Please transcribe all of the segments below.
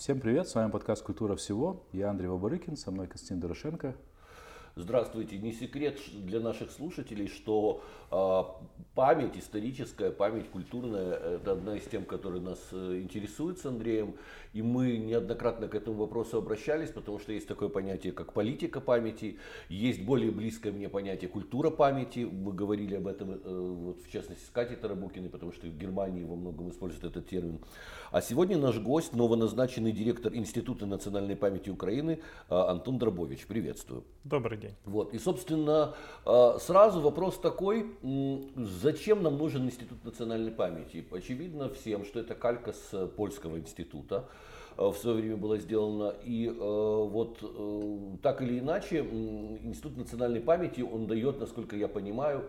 Всем привет, с вами подкаст «Культура всего». Я Андрей Вабарыкин, со мной Константин Дорошенко. Здравствуйте. Не секрет для наших слушателей, что э, память, историческая память, культурная, это одна из тем, которые нас э, интересует с Андреем. И мы неоднократно к этому вопросу обращались, потому что есть такое понятие, как политика памяти, есть более близкое мне понятие культура памяти. Мы говорили об этом, э, вот, в частности, с Катей Тарабукиной, потому что в Германии во многом используют этот термин. А сегодня наш гость, новоназначенный директор Института национальной памяти Украины э, Антон Дробович. Приветствую. Добрый день. Вот. И, собственно, э, сразу вопрос такой, зачем нам нужен Институт национальной памяти? Очевидно всем, что это калька с Польского института э, в свое время была сделана. И э, вот э, так или иначе, Институт национальной памяти, он дает, насколько я понимаю,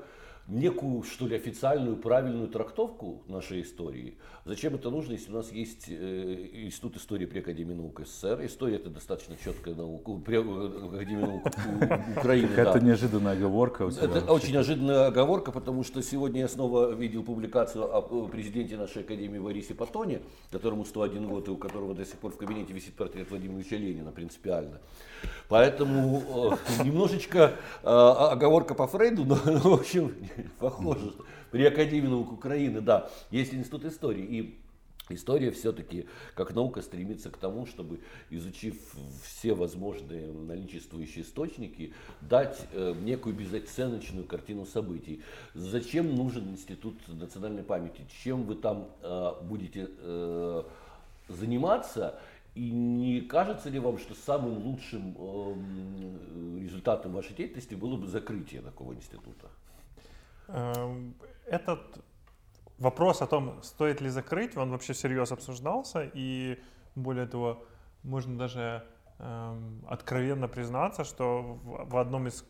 некую, что ли, официальную правильную трактовку нашей истории. Зачем это нужно, если у нас есть э, Институт истории при Академии наук СССР? История это достаточно четкая наука, при Академии наук Украины. Это неожиданная оговорка. Это очень неожиданная оговорка, потому что сегодня я снова видел публикацию о президенте нашей Академии Борисе Патоне, которому 101 год и у которого до сих пор в кабинете висит портрет Владимира Ильича Ленина принципиально. Поэтому э, немножечко э, оговорка по Фрейду, но, но в общем похоже. При Академии наук Украины, да, есть институт истории. И История все-таки, как наука, стремится к тому, чтобы, изучив все возможные наличествующие источники, дать э, некую безоценочную картину событий. Зачем нужен Институт национальной памяти? Чем вы там э, будете э, заниматься? И не кажется ли вам, что самым лучшим э, результатом вашей деятельности было бы закрытие такого института? Эм, этот вопрос о том, стоит ли закрыть, он вообще всерьез обсуждался. И более того, можно даже эм, откровенно признаться, что в одном из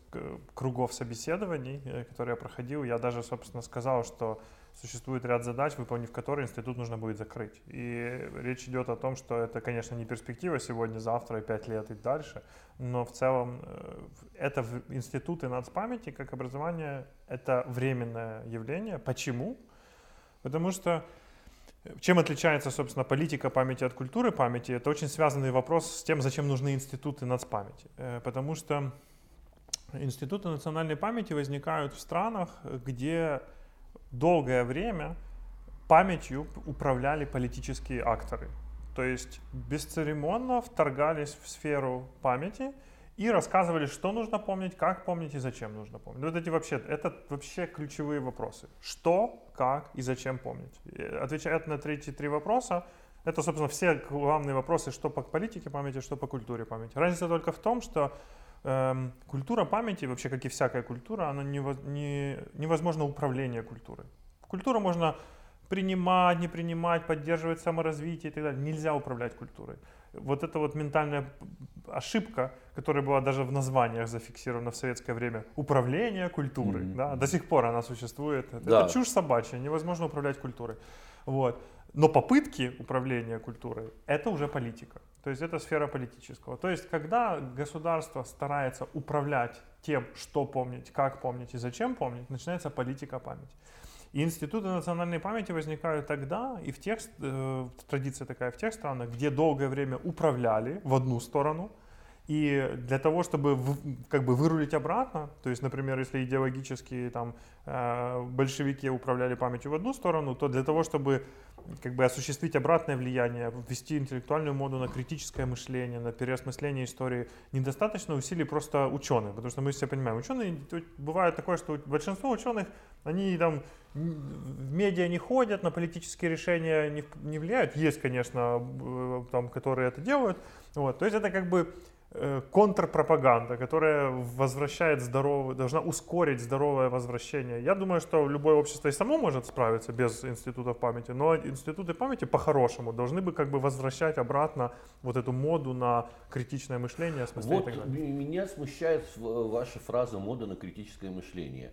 кругов собеседований, э, которые я проходил, я даже, собственно, сказал, что существует ряд задач, выполнив которые институт нужно будет закрыть. И речь идет о том, что это, конечно, не перспектива сегодня, завтра, и пять лет и дальше, но в целом э, это институты нацпамяти как образование, это временное явление. Почему? Потому что э, чем отличается, собственно, политика памяти от культуры памяти? Это очень связанный вопрос с тем, зачем нужны институты нацпамяти. Э, потому что институты национальной памяти возникают в странах, где долгое время памятью управляли политические акторы. То есть бесцеремонно вторгались в сферу памяти и рассказывали, что нужно помнить, как помнить и зачем нужно помнить. Вот эти вообще, это вообще ключевые вопросы. Что, как и зачем помнить. Отвечая на третьи три вопроса, это, собственно, все главные вопросы, что по политике памяти, что по культуре памяти. Разница только в том, что эм, культура памяти, вообще как и всякая культура, она не, не, невозможно управление культурой. Культуру можно принимать, не принимать, поддерживать саморазвитие и так далее. Нельзя управлять культурой. Вот эта вот ментальная ошибка, которая была даже в названиях зафиксирована в советское время, управление культурой, mm-hmm. да, до сих пор она существует. Да. Это чушь собачья, невозможно управлять культурой. Вот. Но попытки управления культурой – это уже политика. То есть это сфера политического. То есть когда государство старается управлять тем, что помнить, как помнить и зачем помнить, начинается политика памяти. И институты национальной памяти возникают тогда, и в тех, э, традиция такая в тех странах, где долгое время управляли в одну сторону, и для того, чтобы в, как бы вырулить обратно, то есть, например, если идеологически там, э, большевики управляли памятью в одну сторону, то для того, чтобы как бы осуществить обратное влияние, ввести интеллектуальную моду на критическое мышление, на переосмысление истории, недостаточно усилий просто ученых, потому что мы все понимаем, ученые, бывает такое, что большинство ученых, они там в медиа не ходят, на политические решения не, не влияют, есть, конечно, э, там, которые это делают, вот, то есть это как бы контрпропаганда, которая возвращает здоровый, должна ускорить здоровое возвращение. Я думаю, что любое общество и само может справиться без институтов памяти, но институты памяти по-хорошему должны бы как бы возвращать обратно вот эту моду на критичное мышление, вот Меня смущает ваша фраза «мода на критическое мышление».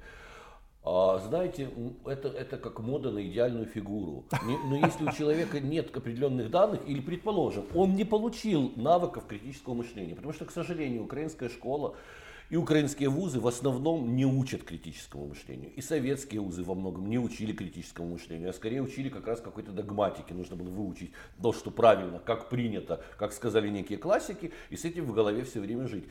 А, знаете, это, это как мода на идеальную фигуру. Но если у человека нет определенных данных, или, предположим, он не получил навыков критического мышления, потому что, к сожалению, украинская школа И украинские вузы в основном не учат критическому мышлению. И советские вузы во многом не учили критическому мышлению, а скорее учили как раз какой-то догматике. Нужно было выучить то, что правильно, как принято, как сказали некие классики, и с этим в голове все время жить.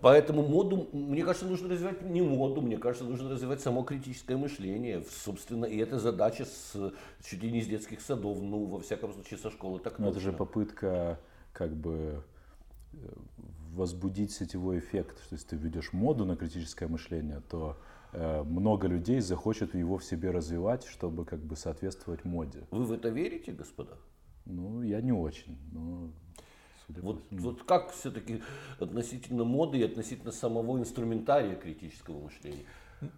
Поэтому моду, мне кажется, нужно развивать не моду, мне кажется, нужно развивать само критическое мышление. Собственно, и это задача с, чуть ли не с детских садов, ну, во всяком случае, со школы так Но это же попытка как бы э, возбудить сетевой эффект, что если ты ведешь моду на критическое мышление, то э, много людей захочет его в себе развивать, чтобы как бы соответствовать моде. Вы в это верите, господа? Ну, я не очень. Но, вот, вот как все-таки относительно моды и относительно самого инструментария критического мышления?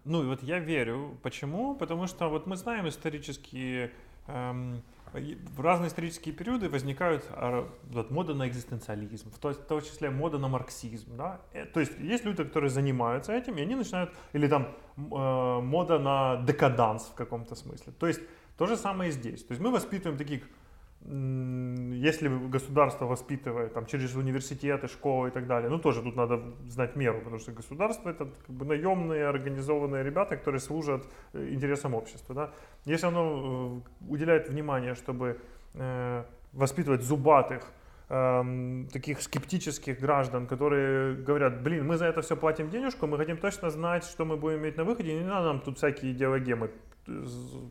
Ну, и вот я верю. Почему? Потому что вот мы знаем исторические эм, в разные исторические периоды возникают а, вот, мода на экзистенциализм, в в том числе мода на марксизм. Да? Э, то есть есть люди, которые занимаются этим, и они начинают, или там э, мода на декаданс в каком-то смысле. То есть то же самое и здесь. То есть мы воспитываем таких если государство воспитывает там, через университеты, школы и так далее, ну тоже тут надо знать меру, потому что государство это как бы наемные, организованные ребята, которые служат э, интересам общества. Да? Если оно э, уделяет внимание, чтобы э, воспитывать зубатых, эм, таких скептических граждан, которые говорят, блин, мы за это все платим денежку, мы хотим точно знать, что мы будем иметь на выходе, не надо нам тут всякие идеологемы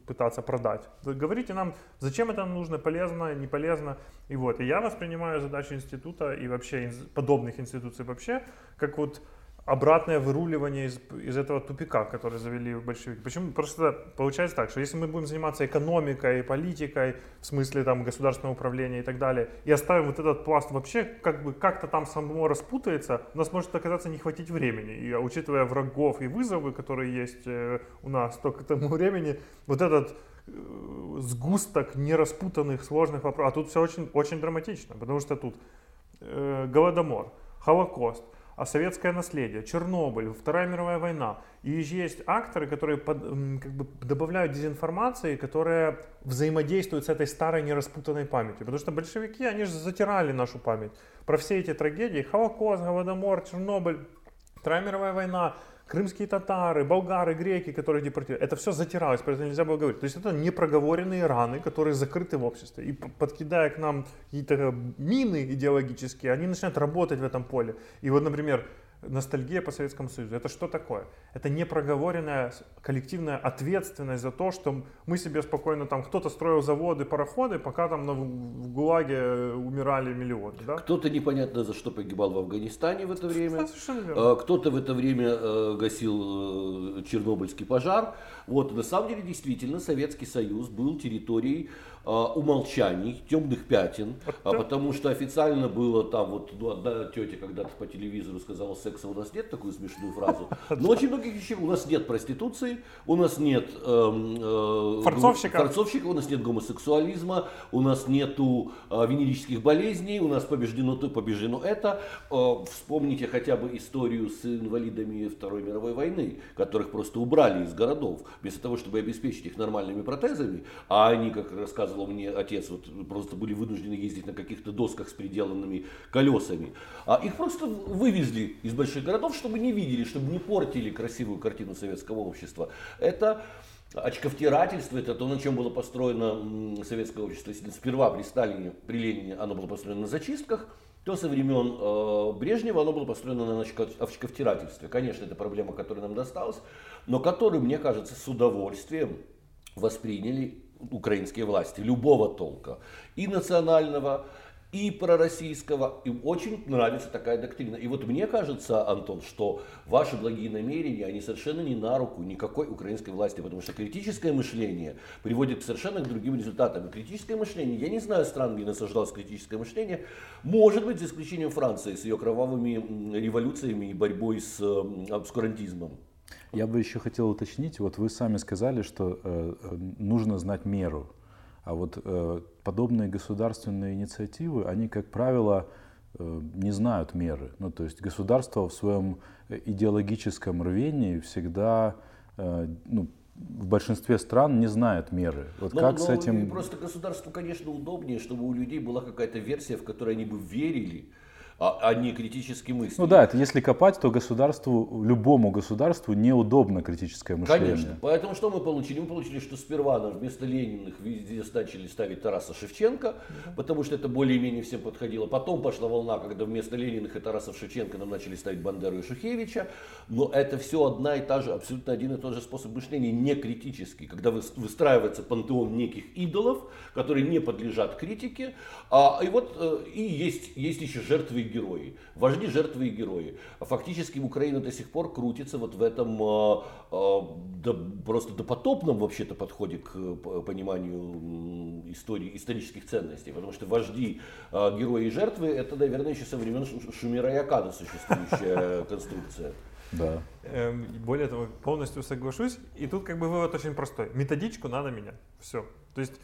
пытаться продать. Говорите нам, зачем это нужно, полезно, не полезно. И вот, и я воспринимаю задачу института и вообще подобных институций вообще, как вот обратное выруливание из, из этого тупика, который завели большевики. Почему? Просто получается так, что если мы будем заниматься экономикой, политикой, в смысле там государственного управления и так далее, и оставим вот этот пласт вообще, как бы как-то там само распутается, у нас может оказаться не хватить времени. И а учитывая врагов и вызовы, которые есть э, у нас, то к тому времени вот этот э, сгусток нераспутанных сложных вопросов, а тут все очень, очень драматично, потому что тут э, Голодомор, Холокост, советское наследие, Чернобыль, Вторая мировая война. И есть акторы, которые под, как бы добавляют дезинформации, которая взаимодействует с этой старой нераспутанной памятью. Потому что большевики, они же затирали нашу память про все эти трагедии. Холокост, Голодомор, Чернобыль, Вторая мировая война, крымские татары, болгары, греки, которые депортировали. Это все затиралось, про это нельзя было говорить. То есть это непроговоренные раны, которые закрыты в обществе. И подкидая к нам какие-то мины идеологические, они начинают работать в этом поле. И вот, например, ностальгия по Советскому Союзу. Это что такое? Это непроговоренная коллективная ответственность за то, что мы себе спокойно там кто-то строил заводы, пароходы, пока там на, в ГУЛАГе умирали миллионы. Да? Кто-то непонятно за что погибал в Афганистане в это время. А, кто-то в это время э, гасил э, Чернобыльский пожар. Вот, на самом деле, действительно, Советский Союз был территорией умолчаний, темных пятен, а потому что официально было там, вот ну, одна тетя когда-то по телевизору сказала, секса у нас нет, такую смешную фразу, но очень многих вещей, у нас нет проституции, у нас нет э, э, форцовщика. форцовщика, у нас нет гомосексуализма, у нас нету э, венерических болезней, у нас побеждено то, побеждено это. Э, вспомните хотя бы историю с инвалидами Второй мировой войны, которых просто убрали из городов, вместо того, чтобы обеспечить их нормальными протезами, а они, как рассказывали, рассказывал мне отец, вот просто были вынуждены ездить на каких-то досках с приделанными колесами. А их просто вывезли из больших городов, чтобы не видели, чтобы не портили красивую картину советского общества. Это очковтирательство, это то, на чем было построено советское общество. Если сперва при Сталине, при Ленине оно было построено на зачистках, то со времен э, Брежнева оно было построено на очковтирательстве. Конечно, это проблема, которая нам досталась, но которую, мне кажется, с удовольствием восприняли украинские власти любого толка, и национального, и пророссийского. Им очень нравится такая доктрина. И вот мне кажется, Антон, что ваши благие намерения, они совершенно не на руку никакой украинской власти, потому что критическое мышление приводит к совершенно другим результатам. И критическое мышление, я не знаю стран, где насаждалось критическое мышление, может быть, за исключением Франции с ее кровавыми революциями и борьбой с обскурантизмом. Я бы еще хотел уточнить, вот вы сами сказали, что э, э, нужно знать меру. А вот э, подобные государственные инициативы, они, как правило, э, не знают меры. Ну, то есть государство в своем э, идеологическом рвении всегда э, ну, в большинстве стран не знает меры. Вот но, как но с этим... Просто государству, конечно, удобнее, чтобы у людей была какая-то версия, в которой они бы верили, а, а не критически мыслить. Ну да, это если копать, то государству, любому государству неудобно критическое мышление. Конечно. Поэтому что мы получили? Мы получили, что сперва нам вместо Лениных везде начали ставить Тараса Шевченко, потому что это более-менее всем подходило. Потом пошла волна, когда вместо Лениных и Тараса Шевченко нам начали ставить Бандеру и Шухевича. Но это все одна и та же, абсолютно один и тот же способ мышления, не критический. Когда выстраивается пантеон неких идолов, которые не подлежат критике. А, и вот э, и есть, есть еще жертвы герои. Вожди, жертвы и герои. Фактически Украина до сих пор крутится вот в этом а, а, да, просто допотопном вообще-то подходе к пониманию истории, исторических ценностей. Потому что вожди, а, герои и жертвы это, наверное, еще со времен Шумера и Акада существующая конструкция. Да. Эм, более того, полностью соглашусь. И тут как бы вывод очень простой. Методичку надо менять. Все. То есть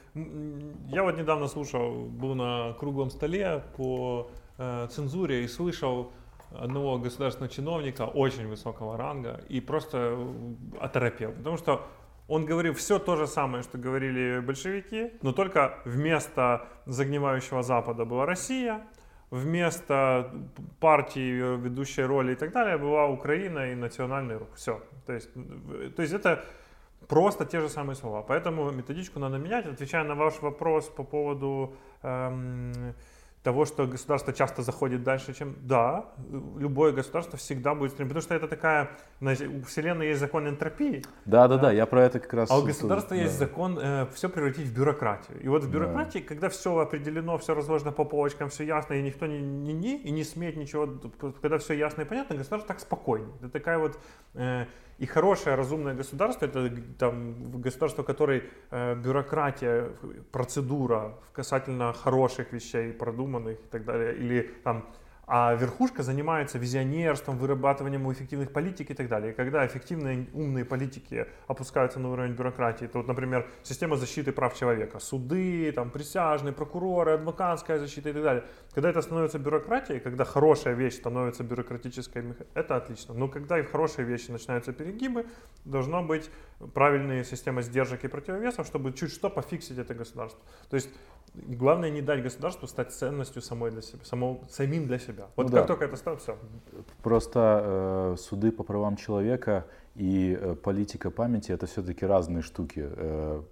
я вот недавно слушал, был на круглом столе по э, цензуре и слышал одного государственного чиновника очень высокого ранга и просто э, оторопел. Потому что он говорил все то же самое, что говорили большевики, но только вместо загнивающего Запада была Россия, вместо партии, ведущей роли и так далее, была Украина и национальный рух. Все. То есть, то есть это просто те же самые слова. Поэтому методичку надо менять. Отвечая на ваш вопрос по поводу эм, того, что государство часто заходит дальше, чем... Да, любое государство всегда будет стремиться, потому что это такая... У Вселенной есть закон энтропии. Да, да, да, я про это как раз... А у государства да. есть закон э, все превратить в бюрократию. И вот в бюрократии, да. когда все определено, все разложено по полочкам, все ясно, и никто не, не, не и не смеет ничего, когда все ясно и понятно, государство так спокойно. Это такая вот... Э, и хорошее, разумное государство, это там, государство, в которой э, бюрократия, процедура касательно хороших вещей, продуманных и так далее, или там а верхушка занимается визионерством, вырабатыванием эффективных политик и так далее. И когда эффективные умные политики опускаются на уровень бюрократии, то вот, например, система защиты прав человека, суды, там, присяжные, прокуроры, адвокатская защита и так далее. Когда это становится бюрократией, когда хорошая вещь становится бюрократической, это отлично. Но когда и в хорошие вещи начинаются перегибы, должна быть правильная система сдержек и противовесов, чтобы чуть что пофиксить это государство. То есть главное не дать государству стать ценностью самой для себя, само, самим для себя. Вот ну, как да. только это станет, все. Просто э, суды по правам человека и э, политика памяти это все-таки разные штуки. Э,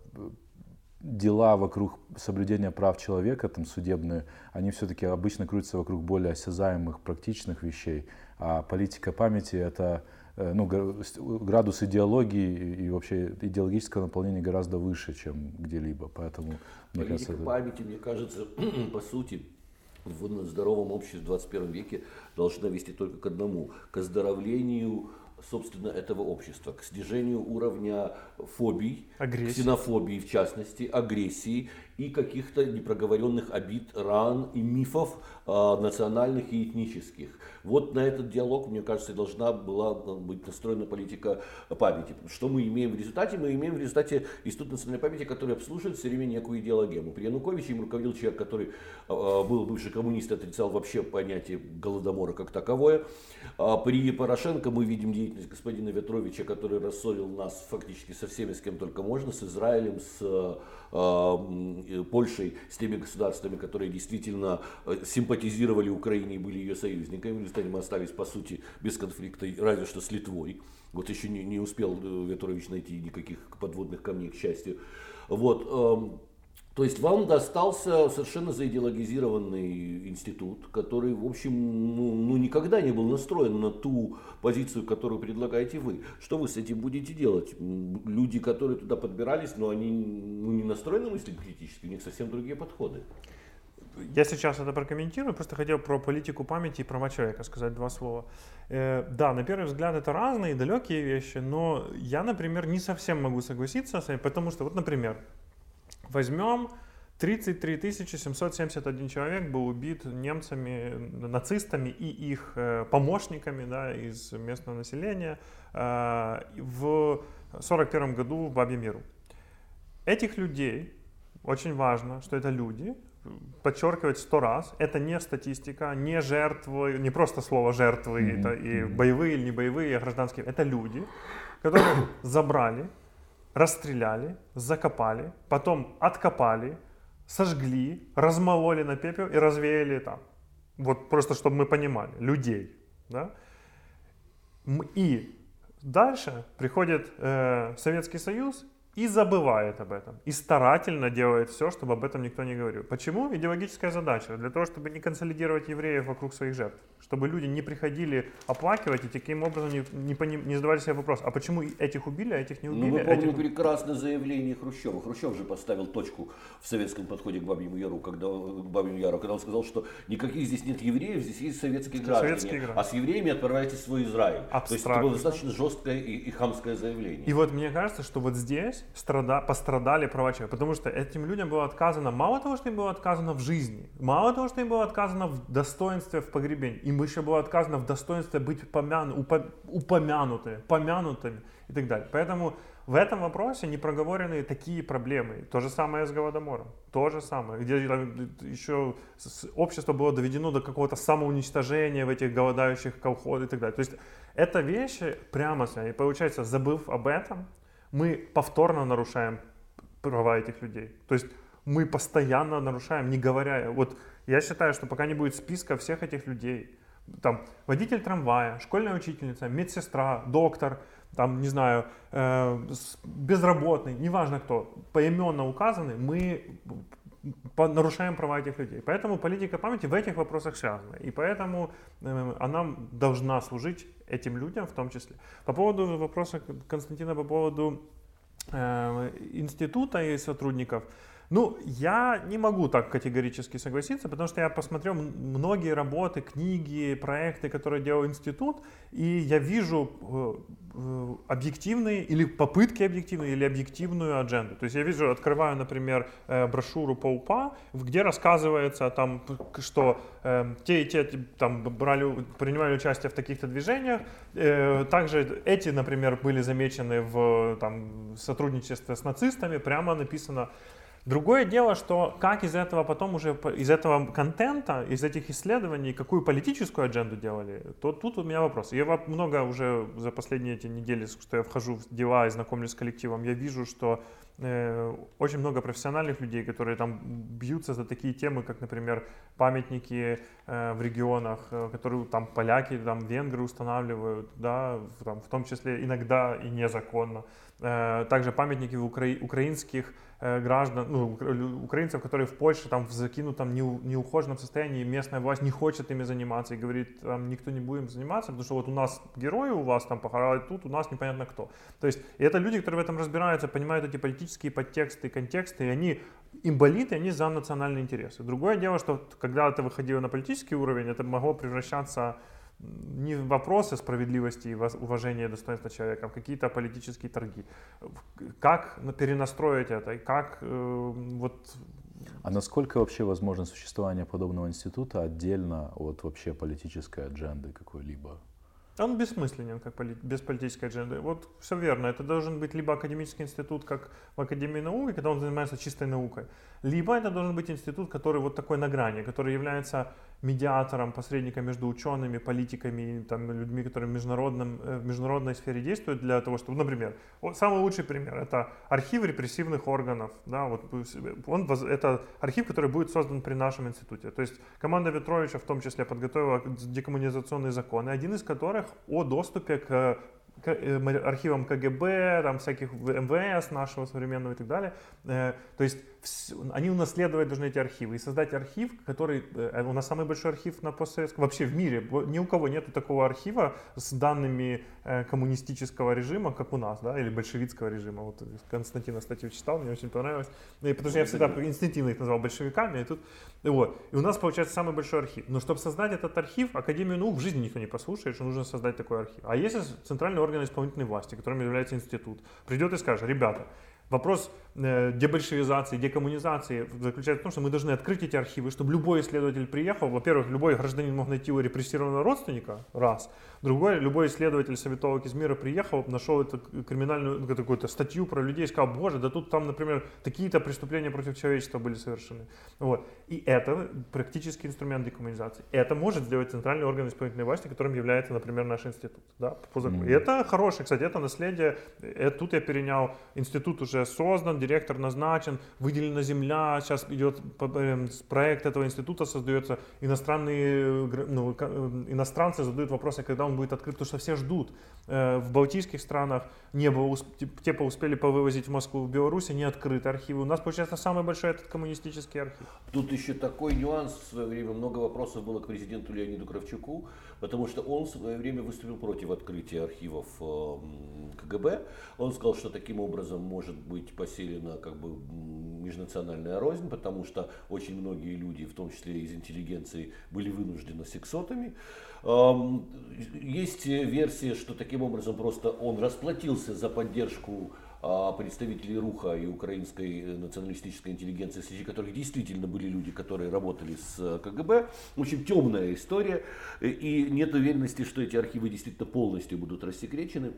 дела вокруг соблюдения прав человека, там судебные, они все-таки обычно крутятся вокруг более осязаемых, практичных вещей. А политика памяти это Э, ну, градус идеологии и вообще идеологического наполнения гораздо выше, чем где-либо. Поэтому, мне кажется, это... памяти, мне кажется, по сути, в здоровом обществе в 21 веке должна вести только к одному, к оздоровлению собственно, этого общества, к снижению уровня фобий, агрессии. ксенофобии в частности, агрессии и каких-то непроговоренных обид, ран и мифов э, национальных и этнических. Вот на этот диалог, мне кажется, должна была быть настроена политика памяти. Что мы имеем в результате? Мы имеем в результате Институт национальной памяти, который обслуживает все время некую идеологему. При Януковиче им руководил человек, который э, был бывший коммунист, отрицал вообще понятие голодомора как таковое. А при Порошенко мы видим деятельность господина Ветровича, который рассорил нас фактически со всеми, с кем только можно, с Израилем, с Польшей, с теми государствами, которые действительно э, симпатизировали Украине и были ее союзниками. В мы остались, по сути, без конфликта, разве что с Литвой. Вот еще не, не успел э, Ветрович найти никаких подводных камней, к счастью. Вот. То есть вам достался совершенно заидеологизированный институт, который, в общем, ну, ну, никогда не был настроен на ту позицию, которую предлагаете вы. Что вы с этим будете делать? Люди, которые туда подбирались, но они ну, не настроены мыслить критически, у них совсем другие подходы. Я сейчас это прокомментирую, просто хотел про политику памяти и права человека сказать два слова. Э, да, на первый взгляд это разные, далекие вещи, но я, например, не совсем могу согласиться с этим, потому что, вот, например, Возьмем 33 771 человек был убит немцами, нацистами и их э, помощниками да, из местного населения э, в 1941 году в Бабье Миру. Этих людей, очень важно, что это люди, подчеркивать сто раз, это не статистика, не жертвы, не просто слово жертвы, mm-hmm. это и боевые или не боевые, а гражданские, это люди, которых забрали, расстреляли, закопали, потом откопали, сожгли, размололи на пепел и развеяли там. Вот просто, чтобы мы понимали, людей. Да? И дальше приходит э, Советский Союз и забывает об этом. И старательно делает все, чтобы об этом никто не говорил. Почему? Идеологическая задача. Для того, чтобы не консолидировать евреев вокруг своих жертв. Чтобы люди не приходили оплакивать и таким образом не, не, поним, не задавали себе вопрос, а почему этих убили, а этих не убили? Ну, мы помним этих... прекрасное заявление Хрущева. Хрущев же поставил точку в советском подходе к Бабьему Яру, когда, к Бабьему Яру, когда он сказал, что никаких здесь нет евреев, здесь есть советские граждане. Советские граждане. А с евреями отправляйтесь в свой Израиль. Абстрактно. То есть это было достаточно жесткое и, и хамское заявление. И вот мне кажется, что вот здесь страда, пострадали права человека, потому что этим людям было отказано, мало того, что им было отказано в жизни, мало того, что им было отказано в достоинстве в погребении, им еще было отказано в достоинстве быть помяну, упо, упомянутыми, помянутыми и так далее. Поэтому в этом вопросе не проговорены такие проблемы. То же самое с Голодомором. То же самое. Где еще общество было доведено до какого-то самоуничтожения в этих голодающих колхозах и так далее. То есть это вещи прямо с вами. И получается, забыв об этом, мы повторно нарушаем права этих людей. То есть мы постоянно нарушаем, не говоря. Вот я считаю, что пока не будет списка всех этих людей, там водитель трамвая, школьная учительница, медсестра, доктор, там, не знаю, э, безработный, неважно кто, поименно указаны, мы нарушаем права этих людей. Поэтому политика памяти в этих вопросах связана. И поэтому э, она должна служить этим людям в том числе. По поводу вопроса Константина по поводу э, института и сотрудников. Ну, я не могу так категорически согласиться, потому что я посмотрел многие работы, книги, проекты, которые делал институт, и я вижу э, э, объективные или попытки объективные, или объективную адженду. То есть я вижу, открываю, например, э, брошюру по УПА, где рассказывается, там, что те и те там, брали, принимали участие в таких-то движениях. Также эти, например, были замечены в там, сотрудничестве с нацистами, прямо написано Другое дело, что как из этого потом уже, из этого контента, из этих исследований, какую политическую адженду делали, то тут у меня вопрос. Я много уже за последние эти недели, что я вхожу в дела и знакомлюсь с коллективом, я вижу, что э, очень много профессиональных людей, которые там бьются за такие темы, как, например, памятники э, в регионах, э, которые там поляки, там венгры устанавливают, да, в, там, в том числе иногда и незаконно. Э, также памятники укра... украинских Э, граждан, ну, украинцев, которые в Польше там в закинутом неухоженном состоянии, местная власть не хочет ими заниматься и говорит, там, никто не будем заниматься, потому что вот у нас герои у вас там похоронили, тут у нас непонятно кто. То есть это люди, которые в этом разбираются, понимают эти политические подтексты, контексты, и они им болит, и они за национальные интересы. Другое дело, что когда это выходило на политический уровень, это могло превращаться не вопросы справедливости и уважения достоинства человека, а какие-то политические торги. Как перенастроить это? И как э, вот... А насколько вообще возможно существование подобного института отдельно от вообще политической адженды какой-либо? Он бессмысленен, как поли- без политической адженды. Вот все верно. Это должен быть либо академический институт, как в Академии науки, когда он занимается чистой наукой, либо это должен быть институт, который вот такой на грани, который является медиатором, посредником между учеными, политиками, там, людьми, которые в, международном, э, в международной сфере действуют для того, чтобы, например, вот самый лучший пример – это архив репрессивных органов. Да, вот он, это архив, который будет создан при нашем институте. То есть команда Ветровича в том числе подготовила декоммунизационные законы, один из которых о доступе к Э, архивам КГБ, там всяких МВС нашего современного и так далее. Э, то есть они унаследовать должны эти архивы. И создать архив, который... Э, у нас самый большой архив на постсоветском... Вообще в мире. Ни у кого нет такого архива с данными коммунистического режима, как у нас, да, или большевистского режима. Вот Константин статью читал, мне очень понравилось. И потому что я всегда инстинктивно их назвал большевиками. И, тут, вот. и у нас получается самый большой архив. Но чтобы создать этот архив, Академию наук в жизни никто не послушает, что нужно создать такой архив. А если центральный орган исполнительной власти, которым является институт, придет и скажет, ребята, Вопрос э, дебольшевизации, декоммунизации заключается в том, что мы должны открыть эти архивы, чтобы любой исследователь приехал. Во-первых, любой гражданин мог найти у репрессированного родственника, раз. Другой, любой исследователь советовок из мира приехал, нашел эту криминальную ну, какую-то статью про людей и сказал, боже, да тут там, например, такие-то преступления против человечества были совершены. Вот. И это практический инструмент декоммунизации. Это может сделать центральный орган исполнительной власти, которым является, например, наш институт. Да, по закону. Mm-hmm. И это хорошее, кстати, это наследие. Это, тут я перенял институт уже создан, директор назначен, выделена земля, сейчас идет эм, проект этого института создается, иностранные, ну, э, иностранцы задают вопросы, когда он будет открыт, потому что все ждут. Э, в балтийских странах не было, типа успели повывозить в Москву, в Беларуси не открыты архивы. У нас, получается, самый большой этот коммунистический архив. Тут еще такой нюанс в свое время, много вопросов было к президенту Леониду Кравчуку, потому что он в свое время выступил против открытия архивов эм, КГБ. Он сказал, что таким образом может быть поселена как бы межнациональная рознь, потому что очень многие люди, в том числе из интеллигенции, были вынуждены сексотами. Есть версия, что таким образом просто он расплатился за поддержку представителей РУХа и украинской националистической интеллигенции, среди которых действительно были люди, которые работали с КГБ. В общем, темная история. И нет уверенности, что эти архивы действительно полностью будут рассекречены.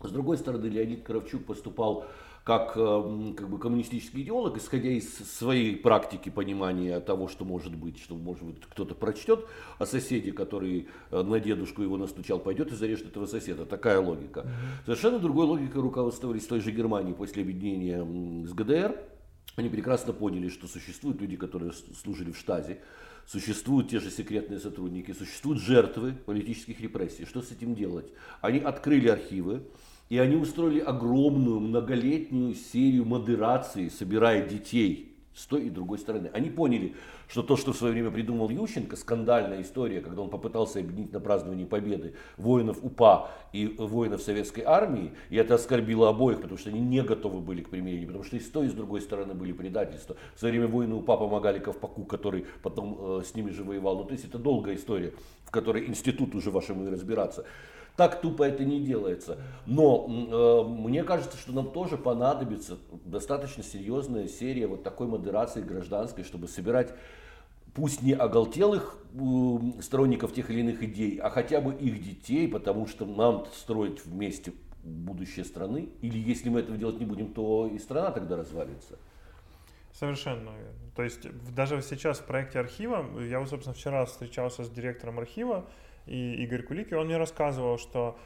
С другой стороны, Леонид Кравчук поступал как, эм, как бы коммунистический идеолог, исходя из своей практики понимания того, что может быть, что может быть кто-то прочтет, а соседи, который э, на дедушку его настучал, пойдет и зарежет этого соседа. Такая логика. Совершенно другой логикой руководствовались той же Германии после объединения с ГДР. Они прекрасно поняли, что существуют люди, которые служили в штазе, существуют те же секретные сотрудники, существуют жертвы политических репрессий. Что с этим делать? Они открыли архивы, и они устроили огромную многолетнюю серию модераций, собирая детей с той и другой стороны. Они поняли, что то, что в свое время придумал Ющенко, скандальная история, когда он попытался объединить на празднование победы воинов УПА и воинов советской армии, и это оскорбило обоих, потому что они не готовы были к примирению, потому что и с той, и с другой стороны были предательства. В свое время воины УПА помогали Ковпаку, который потом э, с ними же воевал. Ну, то есть это долгая история, в которой институт уже вашему и разбираться. Так тупо это не делается. Но э, мне кажется, что нам тоже понадобится достаточно серьезная серия вот такой модерации гражданской, чтобы собирать пусть не оголтелых э, сторонников тех или иных идей, а хотя бы их детей, потому что нам строить вместе будущее страны. Или если мы этого делать не будем, то и страна тогда развалится. Совершенно верно. То есть даже сейчас в проекте архива, я, собственно, вчера встречался с директором архива, и Игорь Кулики, он мне рассказывал, что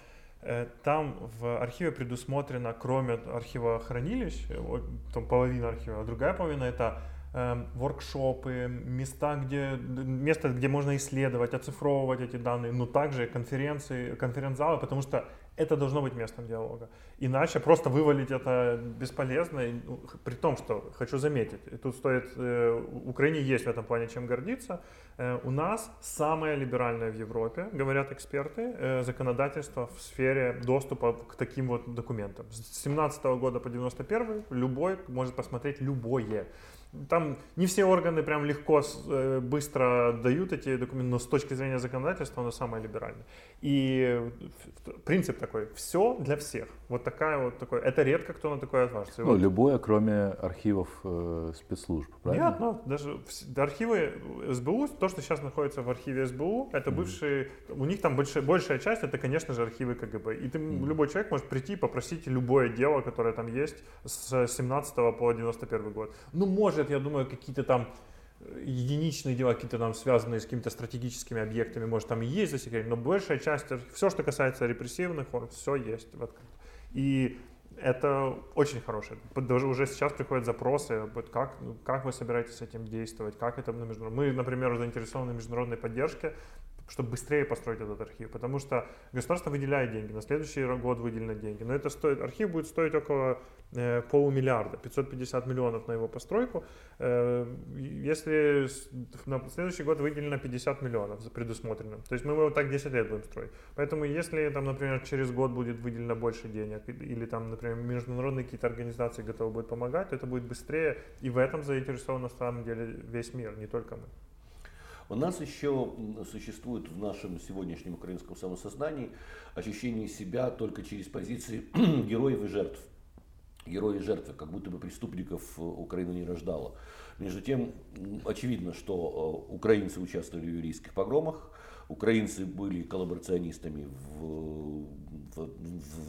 э, там в архиве предусмотрено, кроме архива хранилищ, э, там половина архива, а другая половина это э, воркшопы, места, где, место, где можно исследовать, оцифровывать эти данные, но также конференции, конференц-залы, потому что это должно быть местом диалога. Иначе просто вывалить это бесполезно, ну, при том, что, хочу заметить, тут стоит, э, Украине есть в этом плане чем гордиться, э, у нас самое либеральное в Европе, говорят эксперты, э, законодательство в сфере доступа к таким вот документам. С 17 года по 91 любой может посмотреть любое. Там не все органы прям легко, э, быстро дают эти документы, но с точки зрения законодательства оно самое либеральное. И принцип такой, все для всех. Вот такая вот такой. Это редко кто на такое отважится. Ну, вот. любое, кроме архивов э, спецслужб, правильно? Нет, ну, даже архивы СБУ, то, что сейчас находится в архиве СБУ, это mm-hmm. бывшие, у них там большая, большая часть, это, конечно же, архивы КГБ. И ты, mm-hmm. любой человек может прийти и попросить любое дело, которое там есть с 17 по 91 год. Ну, может, я думаю, какие-то там единичные дела, какие-то там связанные с какими-то стратегическими объектами, может, там и есть засекречено, но большая часть, все, что касается репрессивных все есть в открытом. И это очень хорошее. Даже уже сейчас приходят запросы, как, как вы собираетесь с этим действовать, как это на международном. Мы, например, заинтересованы в международной поддержке, чтобы быстрее построить этот архив, потому что государство выделяет деньги, на следующий год выделены деньги, но это стоит, архив будет стоить около э, полумиллиарда, 550 миллионов на его постройку, э, если на следующий год выделено 50 миллионов предусмотрено, то есть мы его так 10 лет будем строить, поэтому если там, например, через год будет выделено больше денег, или там, например, международные какие-то организации готовы будут помогать, то это будет быстрее, и в этом заинтересован на самом деле весь мир, не только мы. У нас еще существует в нашем сегодняшнем украинском самосознании ощущение себя только через позиции героев и жертв. Герои и жертвы, как будто бы преступников э, Украина не рождала. Между тем, очевидно, что э, украинцы участвовали в еврейских погромах, украинцы были коллаборационистами в, в,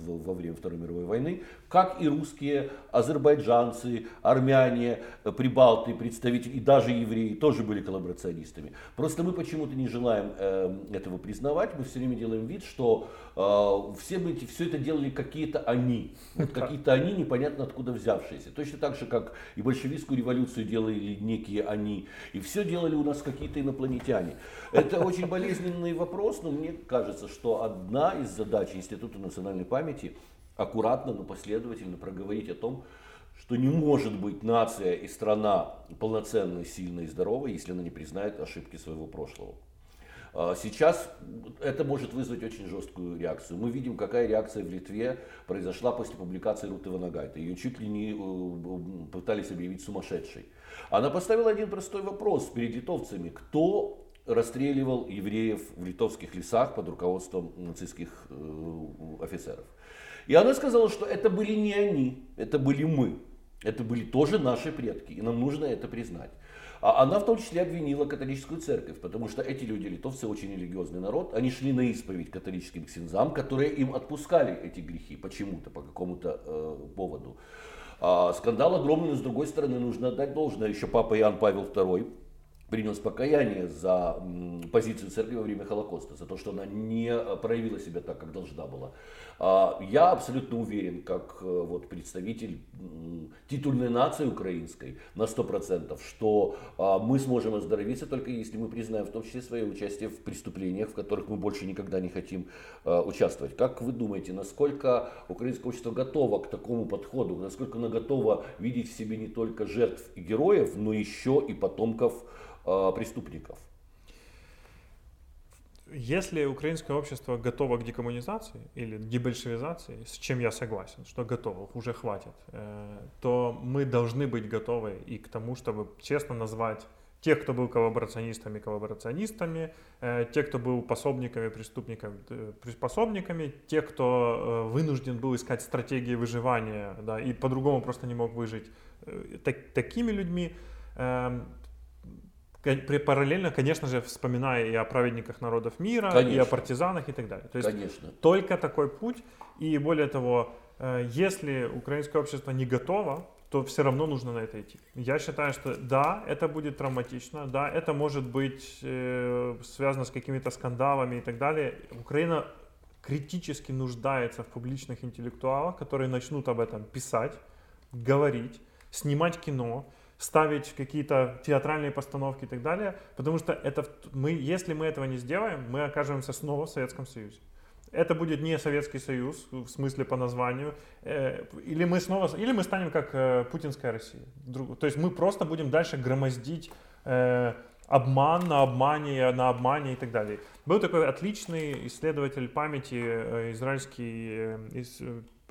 в, во время Второй мировой войны, как и русские, азербайджанцы, армяне, прибалты, представители и даже евреи тоже были коллаборационистами. Просто мы почему-то не желаем э, этого признавать, мы все время делаем вид, что э, все, эти, все это делали какие-то они, вот какие-то они непонятно откуда взявшиеся. Точно так же, как и большевистскую революцию делали некие они, и все делали у нас какие-то инопланетяне. Это очень болезненный вопрос, но мне кажется, что одна из задач Института национальной памяти аккуратно, но последовательно проговорить о том, что не может быть нация и страна полноценной, сильной и здоровой, если она не признает ошибки своего прошлого. А, сейчас это может вызвать очень жесткую реакцию. Мы видим, какая реакция в Литве произошла после публикации Руты Ванагайта. Ее чуть ли не э, пытались объявить сумасшедшей. Она поставила один простой вопрос перед литовцами. Кто расстреливал евреев в литовских лесах под руководством нацистских э, офицеров? И она сказала, что это были не они, это были мы. Это были тоже наши предки, и нам нужно это признать. А она в том числе обвинила католическую церковь, потому что эти люди, литовцы, очень религиозный народ, они шли на исповедь католическим ксензам, которые им отпускали эти грехи почему-то, по какому-то э, поводу. А скандал огромный, но с другой стороны нужно отдать должное. Еще папа Иоанн Павел II принес покаяние за позицию церкви во время Холокоста, за то, что она не проявила себя так, как должна была. А, я абсолютно уверен, как э, вот представитель титульной нации украинской на 100%, что а, мы сможем оздоровиться только если мы признаем в том числе свое участие в преступлениях, в которых мы больше никогда не хотим а, участвовать. Как вы думаете, насколько украинское общество готово к такому подходу, насколько оно готово видеть в себе не только жертв и героев, но еще и потомков преступников? Если украинское общество готово к декоммунизации или дебольшевизации, с чем я согласен, что готово, уже хватит, э, то мы должны быть готовы и к тому, чтобы честно назвать тех, кто был коллаборационистами, коллаборационистами, э, тех, кто был пособниками, преступниками, э, пособниками, тех, кто вынужден был искать стратегии выживания, да, и по-другому просто не мог выжить, так, такими людьми эм, параллельно, конечно же, вспоминая и о праведниках народов мира, конечно. и о партизанах и так далее. То есть конечно. только такой путь. И более того, э, если украинское общество не готово, то все равно нужно на это идти. Я считаю, что да, это будет травматично, да, это может быть э, связано с какими-то скандалами и так далее. Украина критически нуждается в публичных интеллектуалах, которые начнут об этом писать, говорить, снимать кино, ставить какие-то театральные постановки и так далее, потому что это мы, если мы этого не сделаем, мы окажемся снова в Советском Союзе. Это будет не Советский Союз в смысле по названию, э, или мы снова, или мы станем как э, путинская Россия. То есть мы просто будем дальше громоздить э, обман на обмане, на обмане и так далее. Был такой отличный исследователь памяти израильский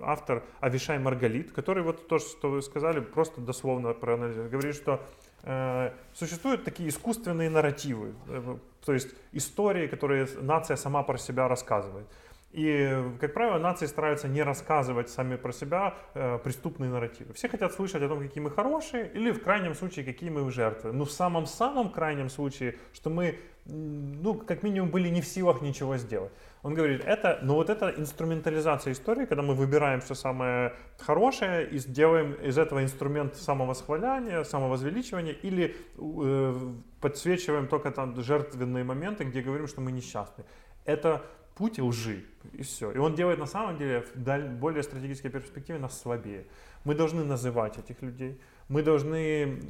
автор Авишай Маргалит, который вот то, что вы сказали, просто дословно проанализирует. Говорит, что э, существуют такие искусственные нарративы, э, то есть истории, которые нация сама про себя рассказывает. И, как правило, нации стараются не рассказывать сами про себя э, преступные нарративы. Все хотят слышать о том, какие мы хорошие, или в крайнем случае, какие мы жертвы. Но в самом-самом крайнем случае, что мы, ну, как минимум, были не в силах ничего сделать. Он говорит, это, ну вот это инструментализация истории, когда мы выбираем все самое хорошее и сделаем из этого инструмент самовосхваляния, самовозвеличивания или э, подсвечиваем только там жертвенные моменты, где говорим, что мы несчастны. Это путь лжи, и все. И он делает на самом деле в более стратегической перспективе нас слабее. Мы должны называть этих людей, мы должны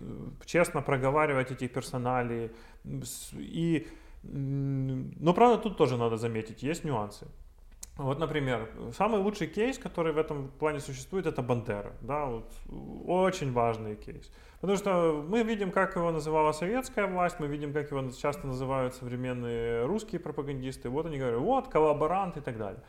честно проговаривать эти персонали и но, правда, тут тоже надо заметить, есть нюансы. Вот, например, самый лучший кейс, который в этом плане существует, это Бандера. Да, вот, очень важный кейс. Потому что мы видим, как его называла советская власть, мы видим, как его часто называют современные русские пропагандисты. Вот они говорят, вот, коллаборант и так далее.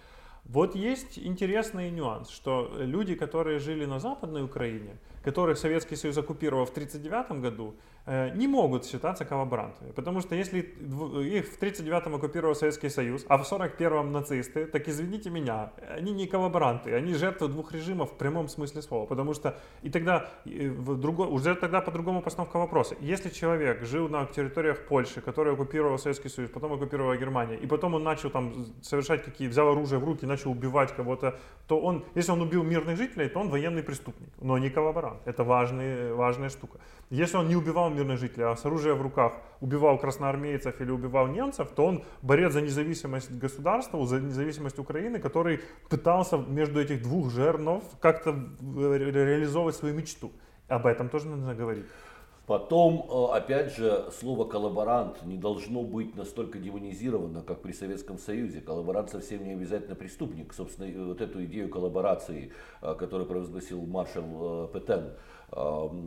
Вот есть интересный нюанс, что люди, которые жили на Западной Украине, которых Советский Союз оккупировал в 1939 году, Э, не могут считаться коллаборантами. Потому что если их в 1939-м оккупировал Советский Союз, а в 1941-м нацисты, так извините меня, они не коллаборанты, они жертвы двух режимов в прямом смысле слова. Потому что и тогда в друго, уже тогда по-другому постановка вопроса. Если человек жил на территориях Польши, которая оккупировала Советский Союз, потом оккупировала Германия, и потом он начал там совершать какие, взял оружие в руки, начал убивать кого-то, то он, если он убил мирных жителей, то он военный преступник, но не коллаборант. Это важный, важная штука. Если он не убивал мирных жителей, а с оружием в руках убивал красноармейцев или убивал немцев, то он борец за независимость государства, за независимость Украины, который пытался между этих двух жернов как-то реализовывать свою мечту. Об этом тоже нужно говорить. Потом, э, опять же, слово коллаборант не должно быть настолько демонизировано, как при Советском Союзе. Коллаборант совсем не обязательно преступник. Собственно, вот эту идею коллаборации, э, которую провозгласил маршал э, Петен,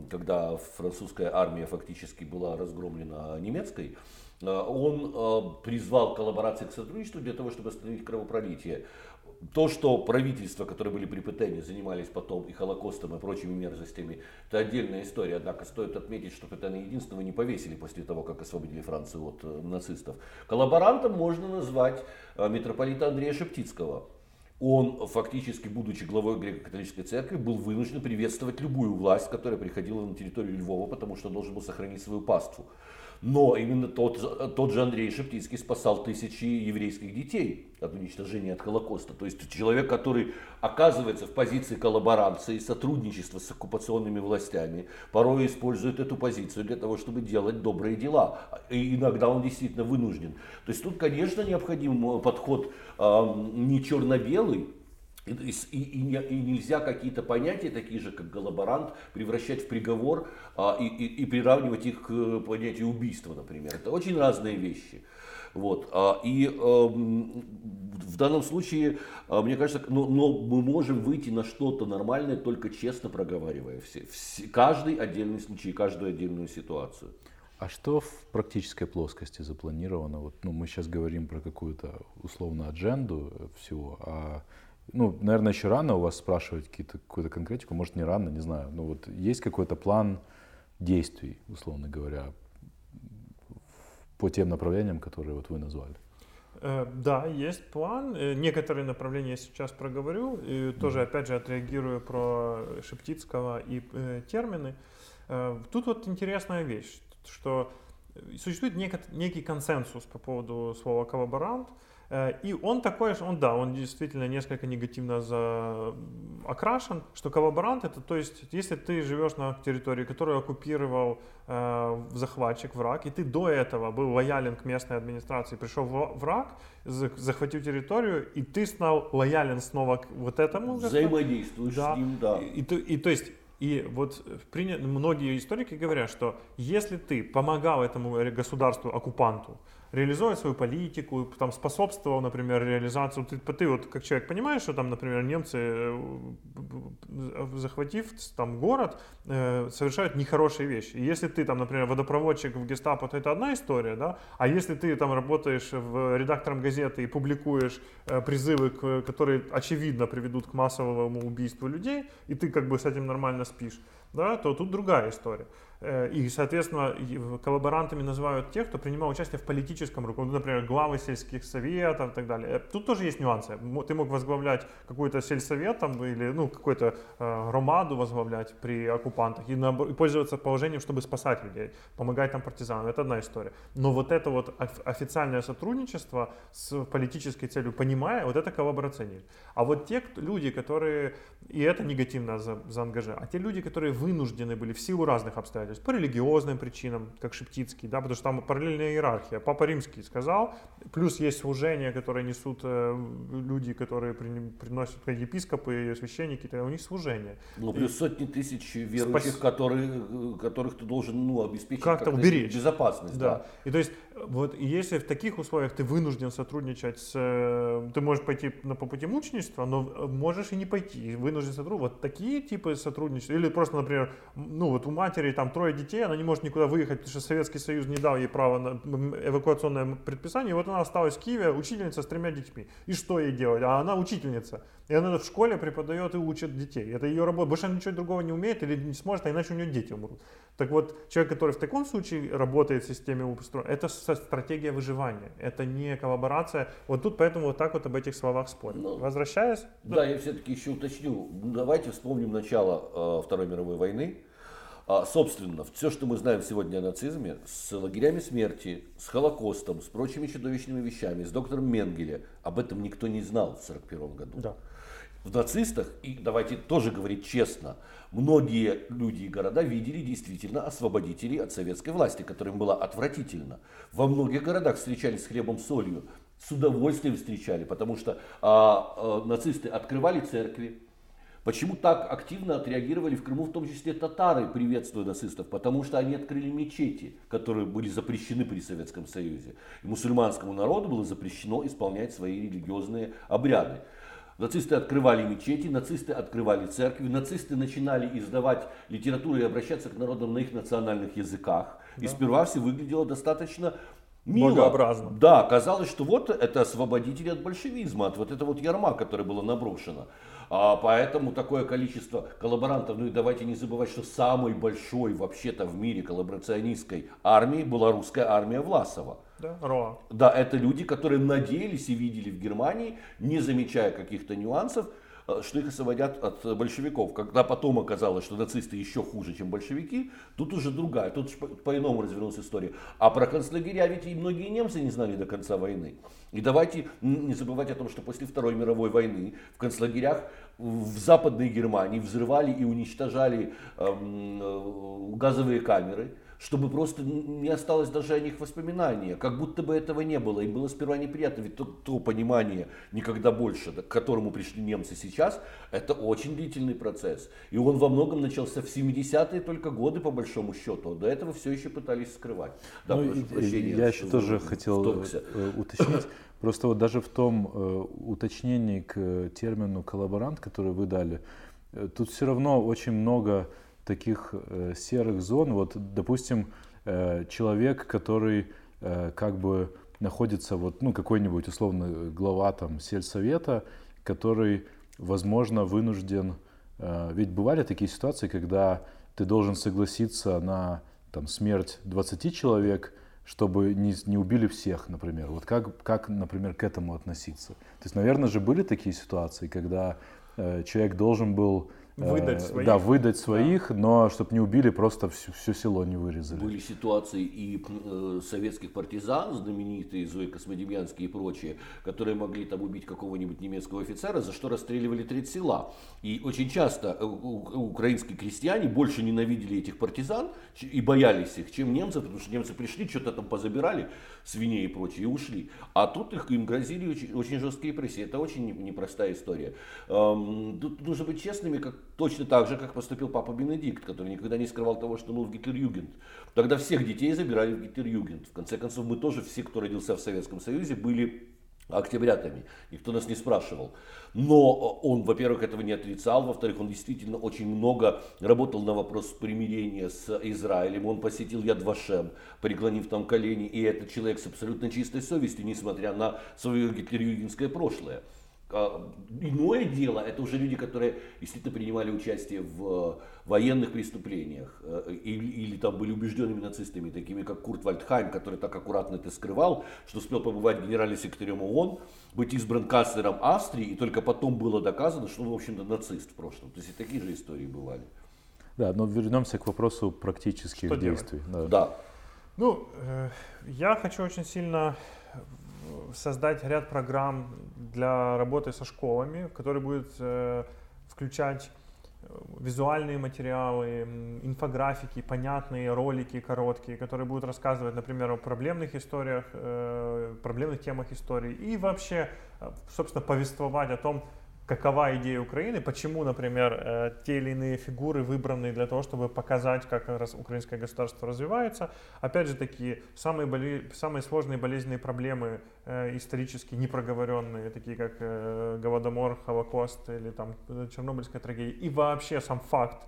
когда французская армия фактически была разгромлена немецкой, он призвал коллаборации к сотрудничеству для того, чтобы остановить кровопролитие. То, что правительства, которые были при Петене, занимались потом и Холокостом, и прочими мерзостями, это отдельная история. Однако стоит отметить, что Петена единственного не повесили после того, как освободили Францию от э, нацистов. Коллаборантом можно назвать э, митрополита Андрея Шептицкого. Он, фактически, будучи главой греко-католической церкви, был вынужден приветствовать любую власть, которая приходила на территорию Львова, потому что должен был сохранить свою паству. Но именно тот, тот же Андрей Шептицкий спасал тысячи еврейских детей от уничтожения, от Холокоста. То есть человек, который оказывается в позиции коллаборанции, сотрудничества с оккупационными властями, порой использует эту позицию для того, чтобы делать добрые дела. И иногда он действительно вынужден. То есть тут, конечно, необходим подход э, не черно-белый, и, и, и, и нельзя какие-то понятия, такие же как коллаборант, превращать в приговор а, и, и, и приравнивать их к понятию убийства, например. Это очень разные вещи. Вот. А, и э, в данном случае, а, мне кажется, но, но мы можем выйти на что-то нормальное, только честно проговаривая все, все, каждый отдельный случай, каждую отдельную ситуацию. А что в практической плоскости запланировано? Вот, ну, мы сейчас говорим про какую-то условно адженду всего, а ну, наверное, еще рано у вас спрашивать какие-то, какую-то конкретику, может, не рано, не знаю. Но вот есть какой-то план действий, условно говоря, по тем направлениям, которые вот вы назвали? Э, да, есть план. Э, некоторые направления я сейчас проговорю. И тоже, опять же, отреагирую про Шептицкого и э, термины. Тут вот интересная вещь, что существует некий консенсус по поводу слова коллаборант. Э, и он такой, он да, он действительно несколько негативно за... окрашен, что коллаборант это, то есть, если ты живешь на территории, которую оккупировал э, захватчик, враг, и ты до этого был лоялен к местной администрации, пришел враг, захватил территорию, и ты стал лоялен снова к вот этому. Взаимодействуешь да. с ним, да. И, и, и то есть и вот многие историки говорят, что если ты помогал этому государству, оккупанту, реализовывать свою политику, там, способствовал, например, реализации. Ты, ты вот как человек понимаешь, что там, например, немцы, э, захватив там город, э, совершают нехорошие вещи. И если ты там, например, водопроводчик в гестапо, то это одна история, да, а если ты там работаешь в редактором газеты и публикуешь э, призывы, которые очевидно приведут к массовому убийству людей, и ты как бы с этим нормально спишь, да, то тут другая история. Э, и, соответственно, коллаборантами называют тех, кто принимал участие в политическом руководстве, например, главы сельских советов и так далее. Э, тут тоже есть нюансы. Ты мог возглавлять какой-то сельсовет там, или ну, какую-то э, громаду возглавлять при оккупантах и, на, и пользоваться положением, чтобы спасать людей, помогать там партизанам. Это одна история. Но вот это вот официальное сотрудничество с политической целью, понимая, вот это коллаборационизм. А вот те кто, люди, которые, и это негативно за, заангажированы, а те люди, которые вынуждены были в силу разных обстоятельств, по религиозным причинам, как Шептицкий, да, потому что там параллельная иерархия. Папа Римский сказал, плюс есть служение, которое несут э, люди, которые приносят епископы, священники, у них служение. Ну, плюс и, сотни тысяч верующих, спас... которые, э, которых ты должен ну, обеспечить как-то уберечь. безопасность. Да. да. И то есть, вот если в таких условиях ты вынужден сотрудничать с... Э, ты можешь пойти по пути мученичества, но можешь и не пойти, вынужден сотрудничать. Вот такие типы сотрудничества, или просто, например, ну вот у матери там трое детей, она не может никуда выехать, потому что Советский Союз не дал ей право на эвакуационное предписание, и вот она осталась в Киеве, учительница с тремя детьми. И что ей делать? А она учительница. И она в школе преподает и учит детей. Это ее работа. Больше она ничего другого не умеет или не сможет, а иначе у нее дети умрут. Так вот, человек, который в таком случае работает в системе устроен, это стратегия выживания. Это не коллаборация. Вот тут поэтому вот так вот об этих словах спорим. Ну, Возвращаясь... Да, я все-таки еще уточню. Давайте вспомним начало э, Второй мировой войны. А, собственно, все, что мы знаем сегодня о нацизме, с лагерями смерти, с Холокостом, с прочими чудовищными вещами, с доктором Менгеле, об этом никто не знал в 1941 году. Да в нацистах, и давайте тоже говорить честно, многие люди и города видели действительно освободителей от советской власти, которым было отвратительно. Во многих городах встречались с хлебом солью, с удовольствием встречали, потому что а, а, нацисты открывали церкви. Почему так активно отреагировали в Крыму, в том числе татары, приветствуя нацистов? Потому что они открыли мечети, которые были запрещены при Советском Союзе. И мусульманскому народу было запрещено исполнять свои религиозные обряды. Нацисты открывали мечети, нацисты открывали церкви, нацисты начинали издавать литературу и обращаться к народам на их национальных языках. Да. И сперва все выглядело достаточно мило. Богообразно. Да, казалось, что вот это освободители от большевизма, от вот этого вот ярма, которое было наброшено. А, поэтому такое количество коллаборантов, ну и давайте не забывать, что самой большой вообще-то в мире коллаборационистской армией была русская армия Власова. Да. Да, это люди, которые надеялись и видели в Германии, не замечая каких-то нюансов, э, что их освободят от большевиков. Когда потом оказалось, что нацисты еще хуже, чем большевики, тут уже другая, тут по-иному развернулась история. А про концлагеря ведь и многие немцы не знали до конца войны. И давайте не забывать о том, что после Второй мировой войны в концлагерях в Западной Германии взрывали и уничтожали эм, э, газовые камеры чтобы просто не осталось даже о них воспоминания, как будто бы этого не было. Им было сперва неприятно, ведь то, то понимание никогда больше, к которому пришли немцы сейчас, это очень длительный процесс. И он во многом начался в 70-е только годы, по большому счету. До этого все еще пытались скрывать. Да, ну, и, прощения, я еще тоже хотел вторгся. Э, уточнить. Просто вот даже в том э, уточнении к термину коллаборант, который вы дали, э, тут все равно очень много таких э, серых зон. Вот, допустим, э, человек, который э, как бы находится, вот, ну, какой-нибудь условно глава там сельсовета, который, возможно, вынужден... Ведь бывали такие ситуации, когда ты должен согласиться на там, смерть 20 человек, чтобы не, не убили всех, например. Вот как, как, например, к этому относиться? То есть, наверное же, были такие ситуации, когда э, человек должен был Выдать э, своих. Да, выдать своих, да. но чтобы не убили, просто все, все село не вырезали. Были ситуации и э, советских партизан, знаменитые Зои Космодемьянские и прочие, которые могли там убить какого-нибудь немецкого офицера, за что расстреливали треть села. И очень часто э, украинские крестьяне больше ненавидели этих партизан и боялись их, чем немцев, потому что немцы пришли, что-то там позабирали, свиней и прочее, и ушли. А тут их, им грозили очень, очень жесткие репрессии. Это очень непростая история. Эм, тут нужно быть честными, как Точно так же, как поступил папа Бенедикт, который никогда не скрывал того, что был в Гитлер-Югент. Тогда всех детей забирали в Гитлер-Югент. В конце концов, мы тоже все, кто родился в Советском Союзе, были октябрятами. Никто нас не спрашивал. Но он, во-первых, этого не отрицал, во-вторых, он действительно очень много работал на вопрос примирения с Израилем. Он посетил Яд Вашем, преклонив там колени, и этот человек с абсолютно чистой совестью, несмотря на свое гитлерюгенское прошлое. А, иное дело, это уже люди, которые действительно принимали участие в э, военных преступлениях э, или, или там были убежденными нацистами, такими как Курт Вальдхайм, который так аккуратно это скрывал, что успел побывать генеральным секретарем ООН, быть избран канцлером Австрии, и только потом было доказано, что он, в общем-то, нацист в прошлом. То есть и такие же истории бывали. Да, но вернемся к вопросу практических что действий. Да. да. Ну, э, я хочу очень сильно создать ряд программ для работы со школами, который будет э, включать э, визуальные материалы, инфографики, понятные ролики короткие, которые будут рассказывать, например, о проблемных историях, э, проблемных темах истории. И вообще, собственно, повествовать о том, какова идея Украины, почему, например, э, те или иные фигуры выбраны для того, чтобы показать, как украинское государство развивается. Опять же таки, самые, боли, самые сложные болезненные проблемы э, исторически непроговоренные, такие как э, Голодомор, Холокост или там Чернобыльская трагедия, и вообще сам факт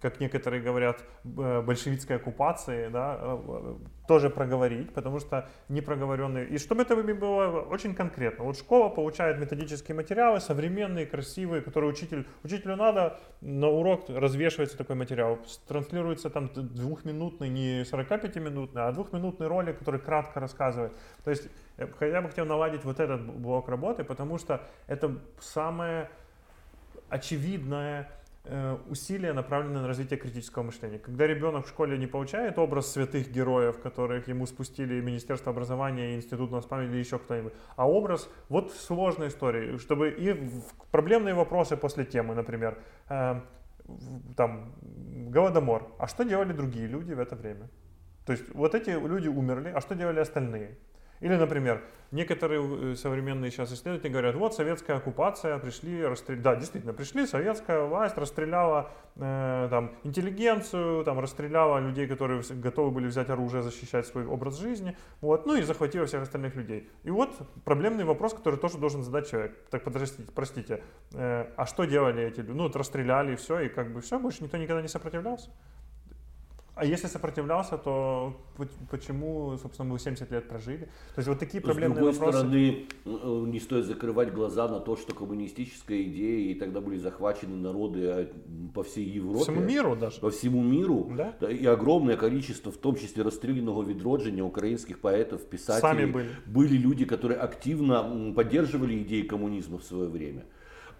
как некоторые говорят, большевистской оккупации, да, э, тоже проговорить, потому что непроговоренные. И чтобы это было очень конкретно. Вот школа получает методические материалы, современные, красивые, которые учитель, учителю надо на урок развешивается такой материал. Транслируется там двухминутный, не 45-минутный, а двухминутный ролик, который кратко рассказывает. То есть э, я бы хотел наладить вот этот блок работы, потому что это самое очевидное усилия направлены на развитие критического мышления. Когда ребенок в школе не получает образ святых героев, которых ему спустили Министерство образования, Институт Наспам или еще кто-нибудь, а образ вот сложной истории, чтобы и проблемные вопросы после темы, например, э, там, Голодомор. А что делали другие люди в это время? То есть вот эти люди умерли, а что делали остальные? Или, например, некоторые э, современные сейчас исследователи говорят, вот советская оккупация, пришли, расстреляли, да, действительно, пришли, советская власть расстреляла э, там, интеллигенцию, там, расстреляла людей, которые готовы были взять оружие, защищать свой образ жизни, вот, ну и захватила всех остальных людей. И вот проблемный вопрос, который тоже должен задать человек. Так, подождите, простите, э, а что делали эти люди? Ну, вот расстреляли и все, и как бы все, больше никто никогда не сопротивлялся. А если сопротивлялся, то почему, собственно, мы 70 лет прожили? То есть вот такие проблемные вопросы. С другой вопросы... стороны, э, не стоит закрывать глаза на то, что коммунистическая идея, и тогда были захвачены народы э, по всей Европе. По всему миру даже. По всему миру. Да? И огромное количество, в том числе расстрелянного відродження украинских поэтов, писателей. Сами были. Были люди, которые активно поддерживали идеи коммунизма в свое время.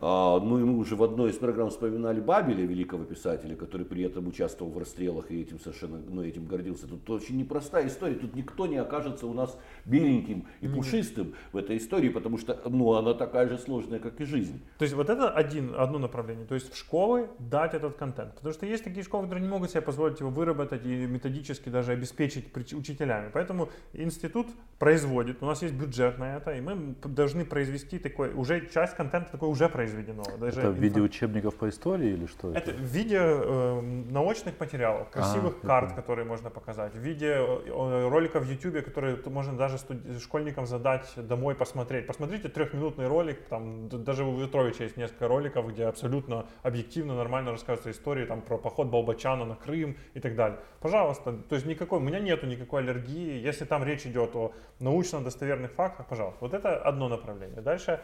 А, ну и мы уже в одной из программ вспоминали Бабеля, великого писателя, который при этом участвовал в расстрелах и этим совершенно ну, этим гордился. Тут очень непростая история. Тут никто не окажется у нас беленьким и пушистым в этой истории, потому что ну, она такая же сложная, как и жизнь. То есть вот это один, одно направление. То есть в школы дать этот контент. Потому что есть такие школы, которые не могут себе позволить его выработать и методически даже обеспечить учителями. Поэтому институт производит, у нас есть бюджет на это, и мы должны произвести такой, уже часть контента такой уже производит произведено. Даже это в виде учебников по истории или что это? Это в виде э, научных материалов, красивых а, карт, это... которые можно показать, в виде э, роликов в YouTube, которые можно даже студ... школьникам задать домой посмотреть. Посмотрите трехминутный ролик, там даже у Ветровича есть несколько роликов, где абсолютно объективно, нормально рассказываются истории там, про поход Балбачана на Крым и так далее. Пожалуйста, то есть никакой, у меня нету никакой аллергии, если там речь идет о научно достоверных фактах, пожалуйста. Вот это одно направление. Дальше Э,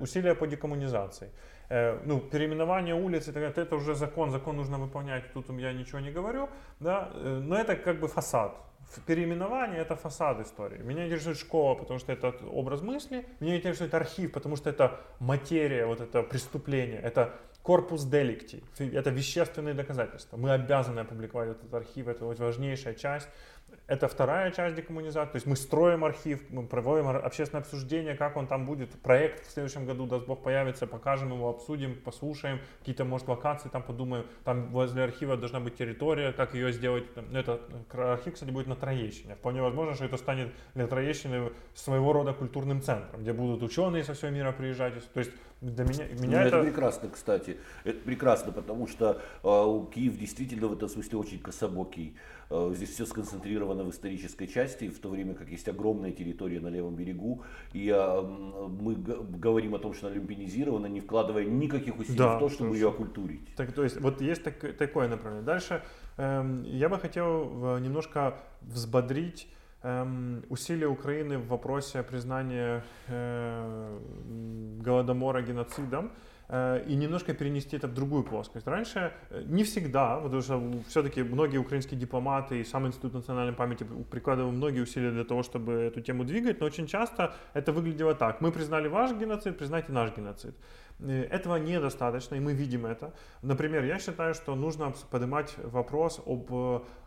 усилия по декоммунизации. Э, ну, переименование улиц, это, это уже закон, закон нужно выполнять, тут я ничего не говорю, да, э, но это как бы фасад. Переименование это фасад истории. Меня интересует школа, потому что это образ мысли. Меня интересует архив, потому что это материя, вот это преступление, это корпус деликти, это вещественные доказательства. Мы обязаны опубликовать этот архив, это вот важнейшая часть. Это вторая часть декоммунизации. То есть мы строим архив, мы проводим общественное обсуждение, как он там будет. Проект в следующем году, даст Бог, появится, покажем его, обсудим, послушаем. Какие-то, может, локации там подумаем. Там возле архива должна быть территория, как ее сделать. Ну, это архив, кстати, будет на Троещине. Вполне возможно, что это станет для Троещины своего рода культурным центром, где будут ученые со всего мира приезжать. То есть для меня, меня ну, это... это прекрасно, кстати. Это прекрасно, потому что э, Киев действительно в этом смысле очень кособокий. Э, здесь все сконцентрировано в исторической части, в то время как есть огромная территория на левом берегу. И э, мы говорим о том, что она люмпинизирована, не вкладывая никаких усилий да, в то, чтобы ее окультурить. Так, то есть вот есть так, такое направление. Дальше э, я бы хотел э, немножко взбодрить эм, усилия Украины в вопросе признания э, Голодомора геноцидом и немножко перенести это в другую плоскость. Раньше э, не всегда, потому что все-таки многие украинские дипломаты и сам Институт национальной памяти прикладывал многие усилия для того, чтобы эту тему двигать, но очень часто это выглядело так. Мы признали ваш геноцид, признайте наш геноцид. Э, этого недостаточно, и мы видим это. Например, я считаю, что нужно поднимать вопрос об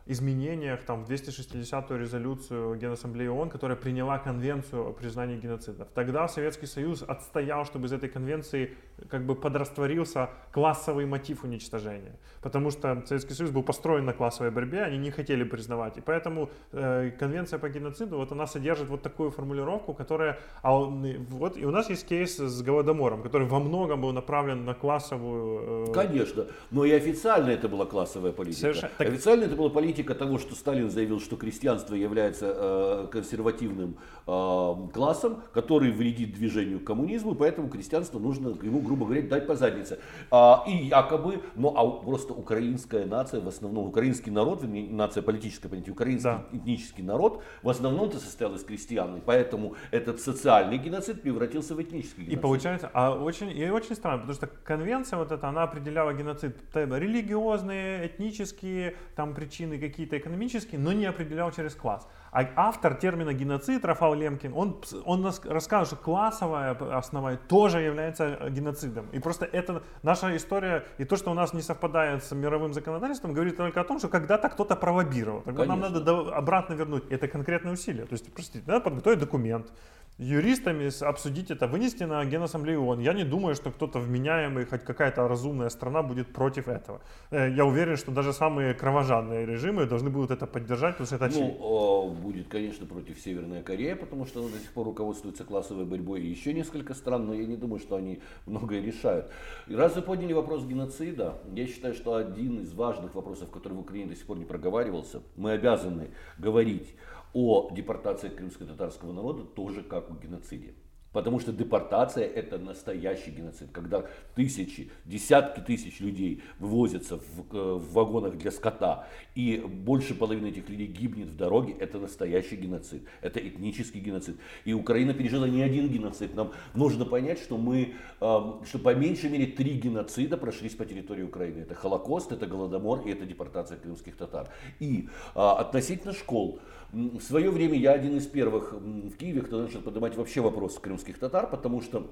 изменениях там, в 260-ю резолюцию Генассамблеи ООН, которая приняла конвенцию о признании геноцидов. Тогда Советский Союз отстоял, чтобы из этой конвенции как бы подрастворился классовый мотив уничтожения. Потому что Советский Союз был построен на классовой борьбе, они не хотели признавать. И поэтому э, конвенция по геноциду, вот она содержит вот такую формулировку, которая... А вот, и у нас есть кейс с Голодомором, который во многом был направлен на классовую... Э... Конечно, но и официально это была классовая политика. Совершенно... Официально это была политика того, что Сталин заявил, что крестьянство является э, консервативным э, классом, который вредит движению к коммунизму, поэтому крестьянство нужно ему, грубо говоря, дать по заднице. А, и якобы, ну а просто украинская нация, в основном украинский народ, нация политическая, понятие, украинский да. этнический народ, в основном-то состоял из крестьян, и поэтому этот социальный геноцид превратился в этнический геноцид. И получается, а очень, и очень странно, потому что конвенция вот эта, она определяла геноцид религиозные, этнические, там причины какие-то экономические, но не определял через класс. А автор термина геноцид, Рафал Лемкин, он, он нас рассказывает, что классовое основание тоже является геноцидом. И просто это наша история, и то, что у нас не совпадает с мировым законодательством, говорит только о том, что когда-то кто-то пролоббировал. Тогда нам надо обратно вернуть. Это конкретное усилие. То есть, простите, надо подготовить документ, юристами обсудить это, вынести на Генассамблею ООН. Я не думаю, что кто-то вменяемый, хоть какая-то разумная страна будет против этого. Э, я уверен, что даже самые кровожадные режимы должны будут это поддержать, потому что это очевидно. Ну, будет, конечно, против Северная Корея, потому что она до сих пор руководствуется классовой борьбой, и еще несколько стран, но я не думаю, что они многое решают. И раз вы подняли вопрос геноцида, я считаю, что один из важных вопросов, который в Украине до сих пор не проговаривался, мы обязаны говорить о депортации крымско-татарского народа тоже как о геноциде. Потому что депортация это настоящий геноцид, когда тысячи, десятки тысяч людей вывозятся в, в вагонах для скота, и больше половины этих людей гибнет в дороге, это настоящий геноцид, это этнический геноцид. И Украина пережила не один геноцид. Нам нужно понять, что мы, эм, что по меньшей мере три геноцида прошлись по территории Украины. Это Холокост, это Голодомор и это депортация крымских татар. И а, относительно школ, в свое время я один из первых в Киеве, кто начал поднимать вообще вопрос крымских татар, потому что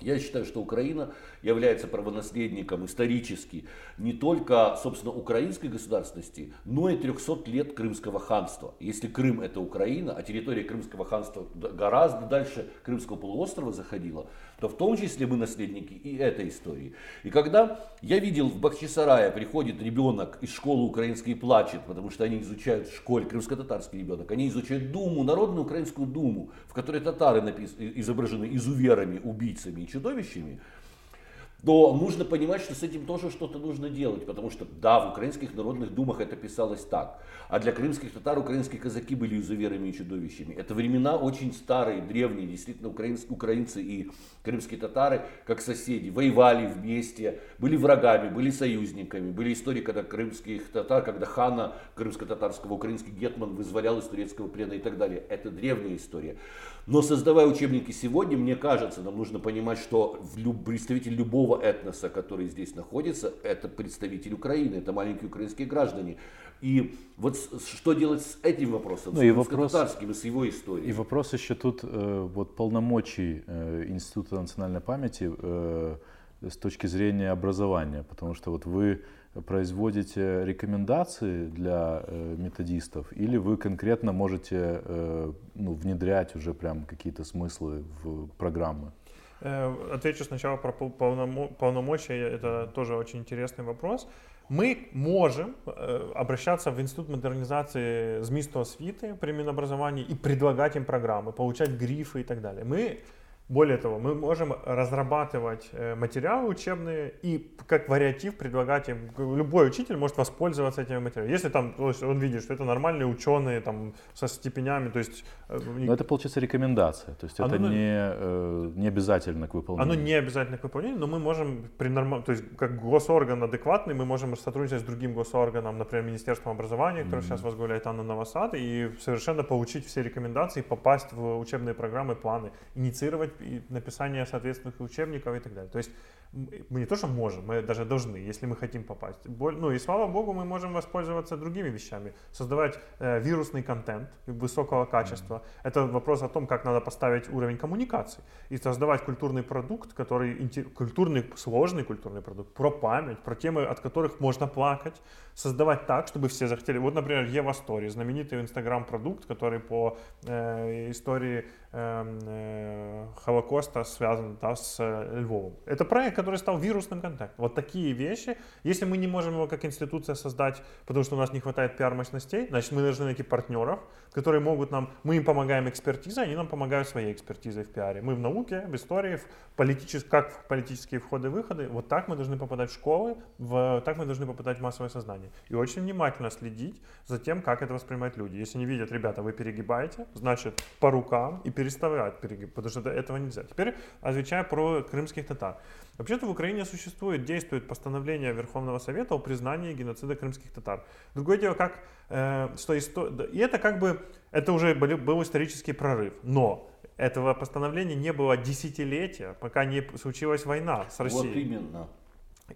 я считаю, что Украина является правонаследником исторически не только, собственно, украинской государственности, но и 300 лет Крымского ханства. Если Крым это Украина, а территория Крымского ханства гораздо дальше Крымского полуострова заходила, то в том числе мы наследники и этой истории. И когда я видел в Бахчисарае приходит ребенок из школы украинской и плачет, потому что они изучают школе, крымско-татарский ребенок, они изучают Думу, Народную украинскую Думу, в которой татары напис... изображены изуверами, убийцами и чудовищами, то нужно понимать, что с этим тоже что-то нужно делать, потому что да, в украинских народных думах это писалось так, а для крымских татар украинские казаки были изуверами и чудовищами. Это времена очень старые, древние, действительно украинцы, украинцы и крымские татары, как соседи, воевали вместе, были врагами, были союзниками. Были истории, когда крымских татар, когда хана крымско-татарского, украинский гетман вызволял из турецкого плена и так далее. Это древняя история. Но создавая учебники сегодня, мне кажется, нам нужно понимать, что представитель любого этноса, который здесь находится, это представитель Украины, это маленькие украинские граждане. И вот что делать с этим вопросом, ну, с и вопрос, татарским и с его историей? И вопрос еще тут э, вот полномочий э, Института национальной памяти э, с точки зрения образования, потому что вот вы производите рекомендации для э, методистов или вы конкретно можете э, ну, внедрять уже прям какие-то смыслы в программы? Э, отвечу сначала про полномочия, это тоже очень интересный вопрос. Мы можем обращаться в Институт модернизации ЗМИСТу освиты при Минобразовании и предлагать им программы, получать грифы и так далее. Мы более того, мы можем разрабатывать э, материалы учебные и как вариатив предлагать им. Любой учитель может воспользоваться этими материалами. Если там то есть он видит, что это нормальные ученые там, со степенями, то есть... Э, Но это получается рекомендация, то есть оно, это не, э, не обязательно к выполнению. Оно не обязательно к выполнению, но мы можем при норм... то есть как госорган адекватный, мы можем сотрудничать с другим госорганом, например, Министерством образования, которое mm-hmm. сейчас возглавляет Анна Новосад, и совершенно получить все рекомендации, попасть в учебные программы, планы, инициировать и написание соответственных учебников и так далее. То есть мы не то, что можем, мы даже должны, если мы хотим попасть. Ну и слава богу, мы можем воспользоваться другими вещами. Создавать э, вирусный контент высокого качества. Mm-hmm. Это вопрос о том, как надо поставить уровень коммуникации. И создавать культурный продукт, который культурный, сложный культурный продукт, про память, про темы, от которых можно плакать. Создавать так, чтобы все захотели. Вот, например, Ева Story, знаменитый инстаграм-продукт, который по э, истории Холокоста связан да, с э, Львовом. Это проект, который стал вирусным контактом. Вот такие вещи. Если мы не можем его как институция создать, потому что у нас не хватает пиар-мощностей, значит мы должны найти партнеров, которые могут нам, мы им помогаем экспертизой, они нам помогают своей экспертизой в пиаре. Мы в науке, в истории, в политичес... как в политические входы-выходы. Вот так мы должны попадать в школы, в... так мы должны попадать в массовое сознание. И очень внимательно следить за тем, как это воспринимают люди. Если не видят, ребята, вы перегибаете, значит по рукам и переставлять перегиб, потому что это, этого нельзя. Теперь отвечая про крымских татар. Вообще-то в Украине существует, действует постановление Верховного Совета о признании геноцида крымских татар. Другое дело, как, э, что исто... и это как бы, это уже был, был исторический прорыв, но этого постановления не было десятилетия, пока не случилась война с Россией. Вот именно.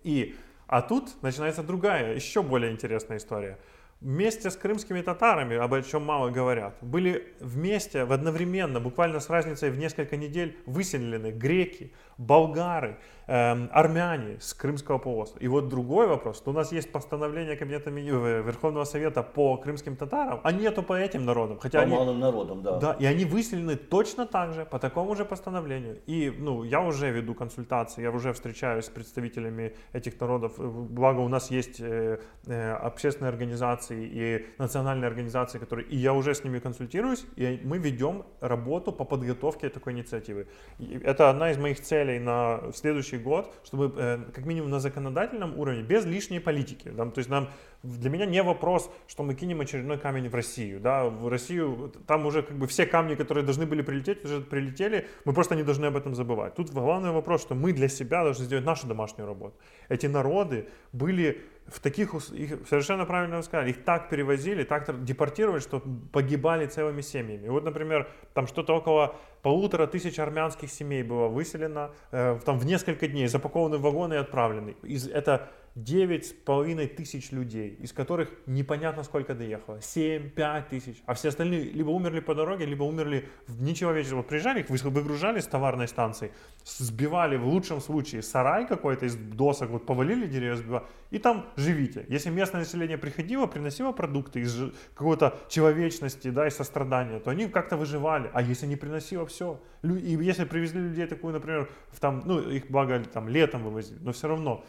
И, а тут начинается другая, еще более интересная история – вместе с крымскими татарами, об чем мало говорят, были вместе, в одновременно, буквально с разницей в несколько недель, выселены греки, болгары, э, армяне с Крымского полуострова. И вот другой вопрос, что у нас есть постановление Кабинета э, Верховного Совета по крымским татарам, а нету по этим народам. Хотя по они, малым народам, да. Да, и они выселены точно так же, по такому же постановлению. И ну, я уже веду консультации, я уже встречаюсь с представителями этих народов. Благо у нас есть э, э, общественные организации и национальные организации, которые... И я уже с ними консультируюсь, и мы ведем работу по подготовке такой инициативы. И это одна из моих целей на следующий год, чтобы э, как минимум на законодательном уровне, без лишней политики. Да, то есть нам для меня не вопрос, что мы кинем очередной камень в Россию. Да, в Россию там уже как бы все камни, которые должны были прилететь, уже прилетели. Мы просто не должны об этом забывать. Тут главный вопрос, что мы для себя должны сделать нашу домашнюю работу. Эти народы были в таких, их, совершенно правильно вы сказали, их так перевозили, так депортировали, что погибали целыми семьями. И вот, например, там что-то около полутора тысяч армянских семей было выселено, э, там в несколько дней запакованы в вагоны и отправлены. Из, это девять с половиной тысяч людей, из которых непонятно сколько доехало. семь, пять тысяч. А все остальные либо умерли по дороге, либо умерли в нечеловеческом. Вот приезжали, их выгружали с товарной станции, сбивали в лучшем случае сарай какой-то из досок, вот повалили деревья, сбивали, и там живите. Если местное население приходило, приносило продукты из какой-то человечности, да, и сострадания, то они как-то выживали. А если не приносило, все. И если привезли людей такую, например, в там, ну, их благо там летом вывозили, но все равно,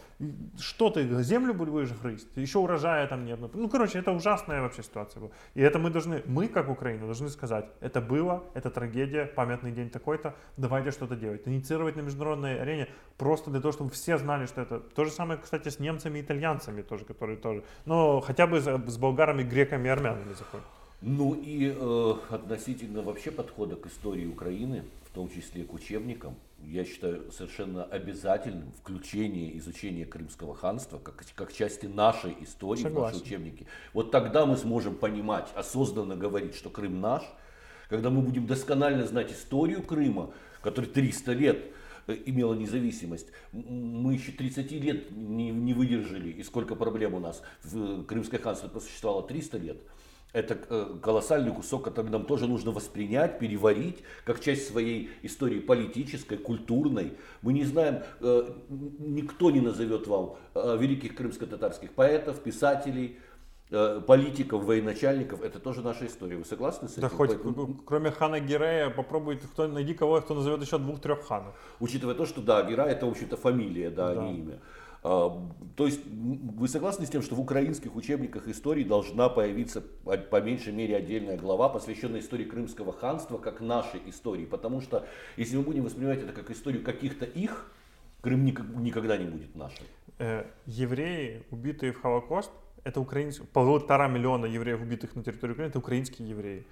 что ты, землю будешь грызть, еще урожая там нет. Ну, короче, это ужасная вообще ситуация была. И это мы должны, мы, как Украина, должны сказать, это было, это трагедия, памятный день такой-то, давайте что-то делать. Инициировать на международной арене просто для того, чтобы все знали, что это. То же самое, кстати, с немцами и итальянцами тоже, которые тоже, но хотя бы с болгарами, греками и армянами заходят. Ну и э, относительно вообще подхода к истории Украины, в том числе к учебникам, я считаю совершенно обязательным включение изучения Крымского ханства как, как части нашей истории Согласен. в наши учебники. Вот тогда мы сможем понимать, осознанно говорить, что Крым наш, когда мы будем досконально знать историю Крыма, который 300 лет э, имела независимость. Мы еще 30 лет не, не выдержали, и сколько проблем у нас. В Крымское ханство просуществовало 300 лет это э, колоссальный кусок, который нам тоже нужно воспринять, переварить, как часть своей истории политической, культурной. Мы не знаем, э, никто не назовет вам э, великих крымско-татарских поэтов, писателей, политиков, военачальников, это тоже наша история. Вы согласны с этим? Да хоть Поэтому... кроме хана Герея попробуйте, кто, найди кого, кто назовет еще двух-трех ханов. Учитывая то, что да, Герай это в общем-то фамилия, да, да. а не имя. А, то есть вы согласны с тем, что в украинских учебниках истории должна появиться по меньшей мере отдельная глава, посвященная истории Крымского ханства как нашей истории? Потому что если мы будем воспринимать это как историю каких-то их, Крым никогда не будет нашим. Э, евреи, убитые в Холокост, это украинские, полтора миллиона евреев, убитых на территории Украины, это украинские евреи.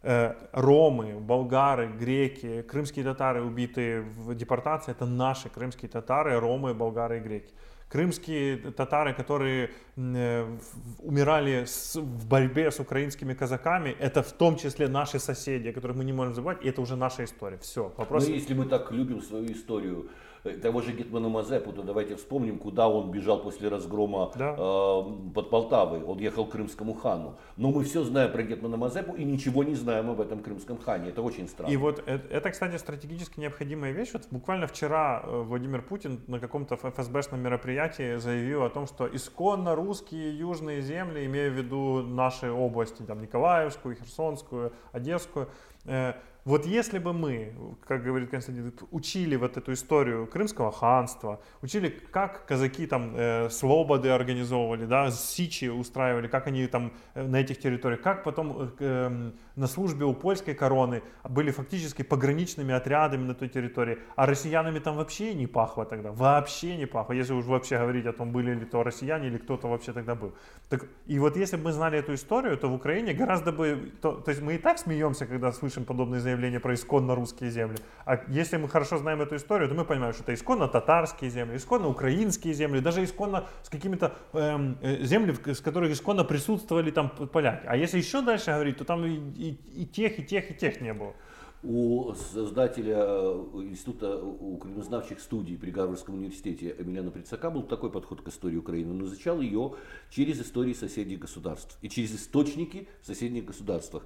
Э, ромы, болгары, греки, крымские татары, убитые в депортации, это наши крымские татары, ромы, болгары и греки крымские татары, которые э, умирали в борьбе с украинскими казаками, это в том числе наши соседи, которых мы не можем забывать, и это уже наша история. Все. Вопрос... Ну, если мы так любим свою историю, того же Гетмана Мазепу, то давайте вспомним, куда он бежал после разгрома да. э, под Полтавой. Он ехал к крымскому хану. Но мы все знаем про Гетмана Мазепу и ничего не знаем об этом крымском хане. Это очень странно. И вот это, это кстати, стратегически необходимая вещь. Вот буквально вчера э, Владимир Путин на каком-то ФСБшном мероприятии заявил о том, что исконно русские южные земли, имея в виду наши области, там Николаевскую, Херсонскую, Одесскую, э, вот если бы мы, как говорит Константин, учили вот эту историю Крымского ханства, учили, как казаки там э, слободы организовывали, да, сичи устраивали, как они там э, на этих территориях, как потом э, эм, на службе у польской короны были фактически пограничными отрядами на той территории, а россиянами там вообще не пахло тогда, вообще не пахло, если уж вообще говорить о том, были ли то россияне или кто-то вообще тогда был. Так, и вот если бы мы знали эту историю, то в Украине гораздо бы, то, то есть мы и так смеемся, когда слышим слышим подобные заявления про исконно русские земли. А если мы хорошо знаем эту историю, то мы понимаем, что это исконно татарские земли, исконно украинские земли, даже исконно с какими-то эм, э, земли, с которых исконно присутствовали там поляки. А если еще дальше говорить, то там и, и, и тех, и тех, и тех не было. У создателя э, Института украинознавчих студий при Гарвардском университете Эмилиана Прицака был такой подход к истории Украины. Он изучал ее через истории соседних государств и через источники в соседних государствах.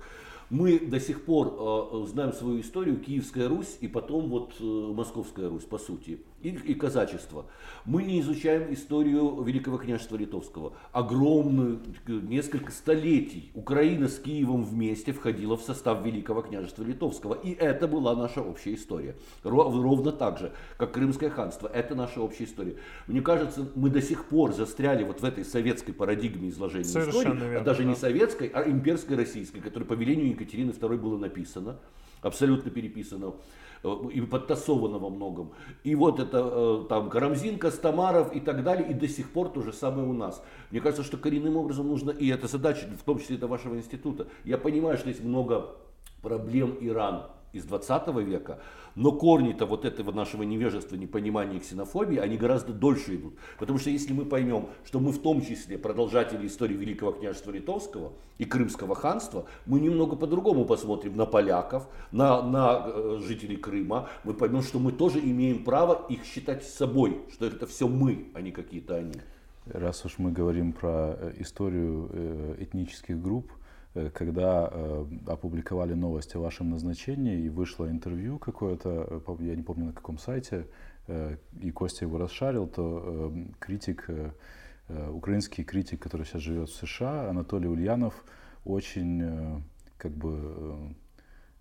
Мы до сих пор э, знаем свою историю, Киевская Русь и потом вот э, Московская Русь, по сути, и, и казачество. Мы не изучаем историю Великого княжества Литовского. Огромную, несколько столетий Украина с Киевом вместе входила в состав Великого княжества Литовского. И это была наша общая история. Ровно так же, как Крымское ханство. Это наша общая история. Мне кажется, мы до сих пор застряли вот в этой советской парадигме изложения Совершенно истории, верно, а даже да. не советской, а имперской российской, которая по велению Екатерины II было написано, абсолютно переписано э, и подтасовано во многом. И вот это э, там Карамзин, Костомаров и так далее, и до сих пор то же самое у нас. Мне кажется, что коренным образом нужно, и это задача, в том числе это вашего института. Я понимаю, что есть много проблем Иран из 20 века, но корни-то вот этого нашего невежества, непонимания ксенофобии, они гораздо дольше идут. Потому что если мы поймем, что мы в том числе продолжатели истории Великого княжества Литовского и Крымского ханства, мы немного по-другому посмотрим на поляков, на, на э, жителей Крыма. Мы поймем, что мы тоже имеем право их считать собой, что это все мы, а не какие-то они. Раз уж мы говорим про э, историю э, этнических групп, когда э, опубликовали новость о вашем назначении и вышло интервью какое-то, э, я не помню на каком сайте, э, и Костя его расшарил, то э, критик, э, э, украинский критик, который сейчас живет в США, Анатолий Ульянов, очень э, как бы э,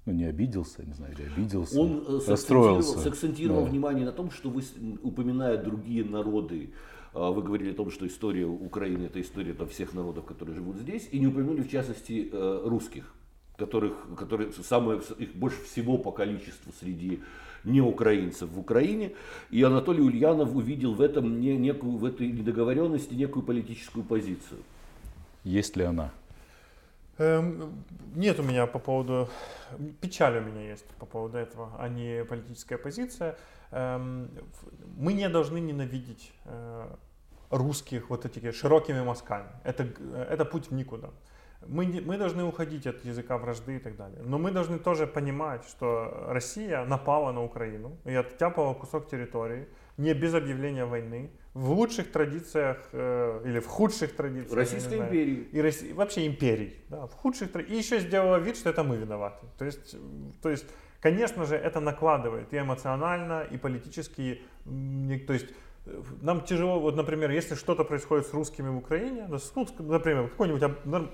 ну, не обиделся, не знаю, или обиделся, Он э, расстроился. сакцентировал да. внимание на том, что вы, упоминая другие народы, вы говорили о том, что история Украины это история там, всех народов, которые живут здесь, и не упомянули в частности э, русских, которых, которые самое, их больше всего по количеству среди не украинцев в Украине. И Анатолий Ульянов увидел в этом не, некую, в этой недоговоренности некую политическую позицию. Есть ли она? Эм, нет у меня по поводу... Печаль у меня есть по поводу этого, а не политическая позиция. Эм, мы не должны ненавидеть э, русских вот этими широкими мазками. Это, это путь в никуда. Мы, не, мы должны уходить от языка вражды и так далее. Но мы должны тоже понимать, что Россия напала на Украину и оттяпала кусок территории не без объявления войны, в лучших традициях э, или в худших традициях Российской империи и России, вообще империй, да, в худших и еще сделала вид, что это мы виноваты. То есть, то есть, конечно же, это накладывает и эмоционально, и политически, то есть нам тяжело, вот, например, если что-то происходит с русскими в Украине, ну, например, какой-нибудь,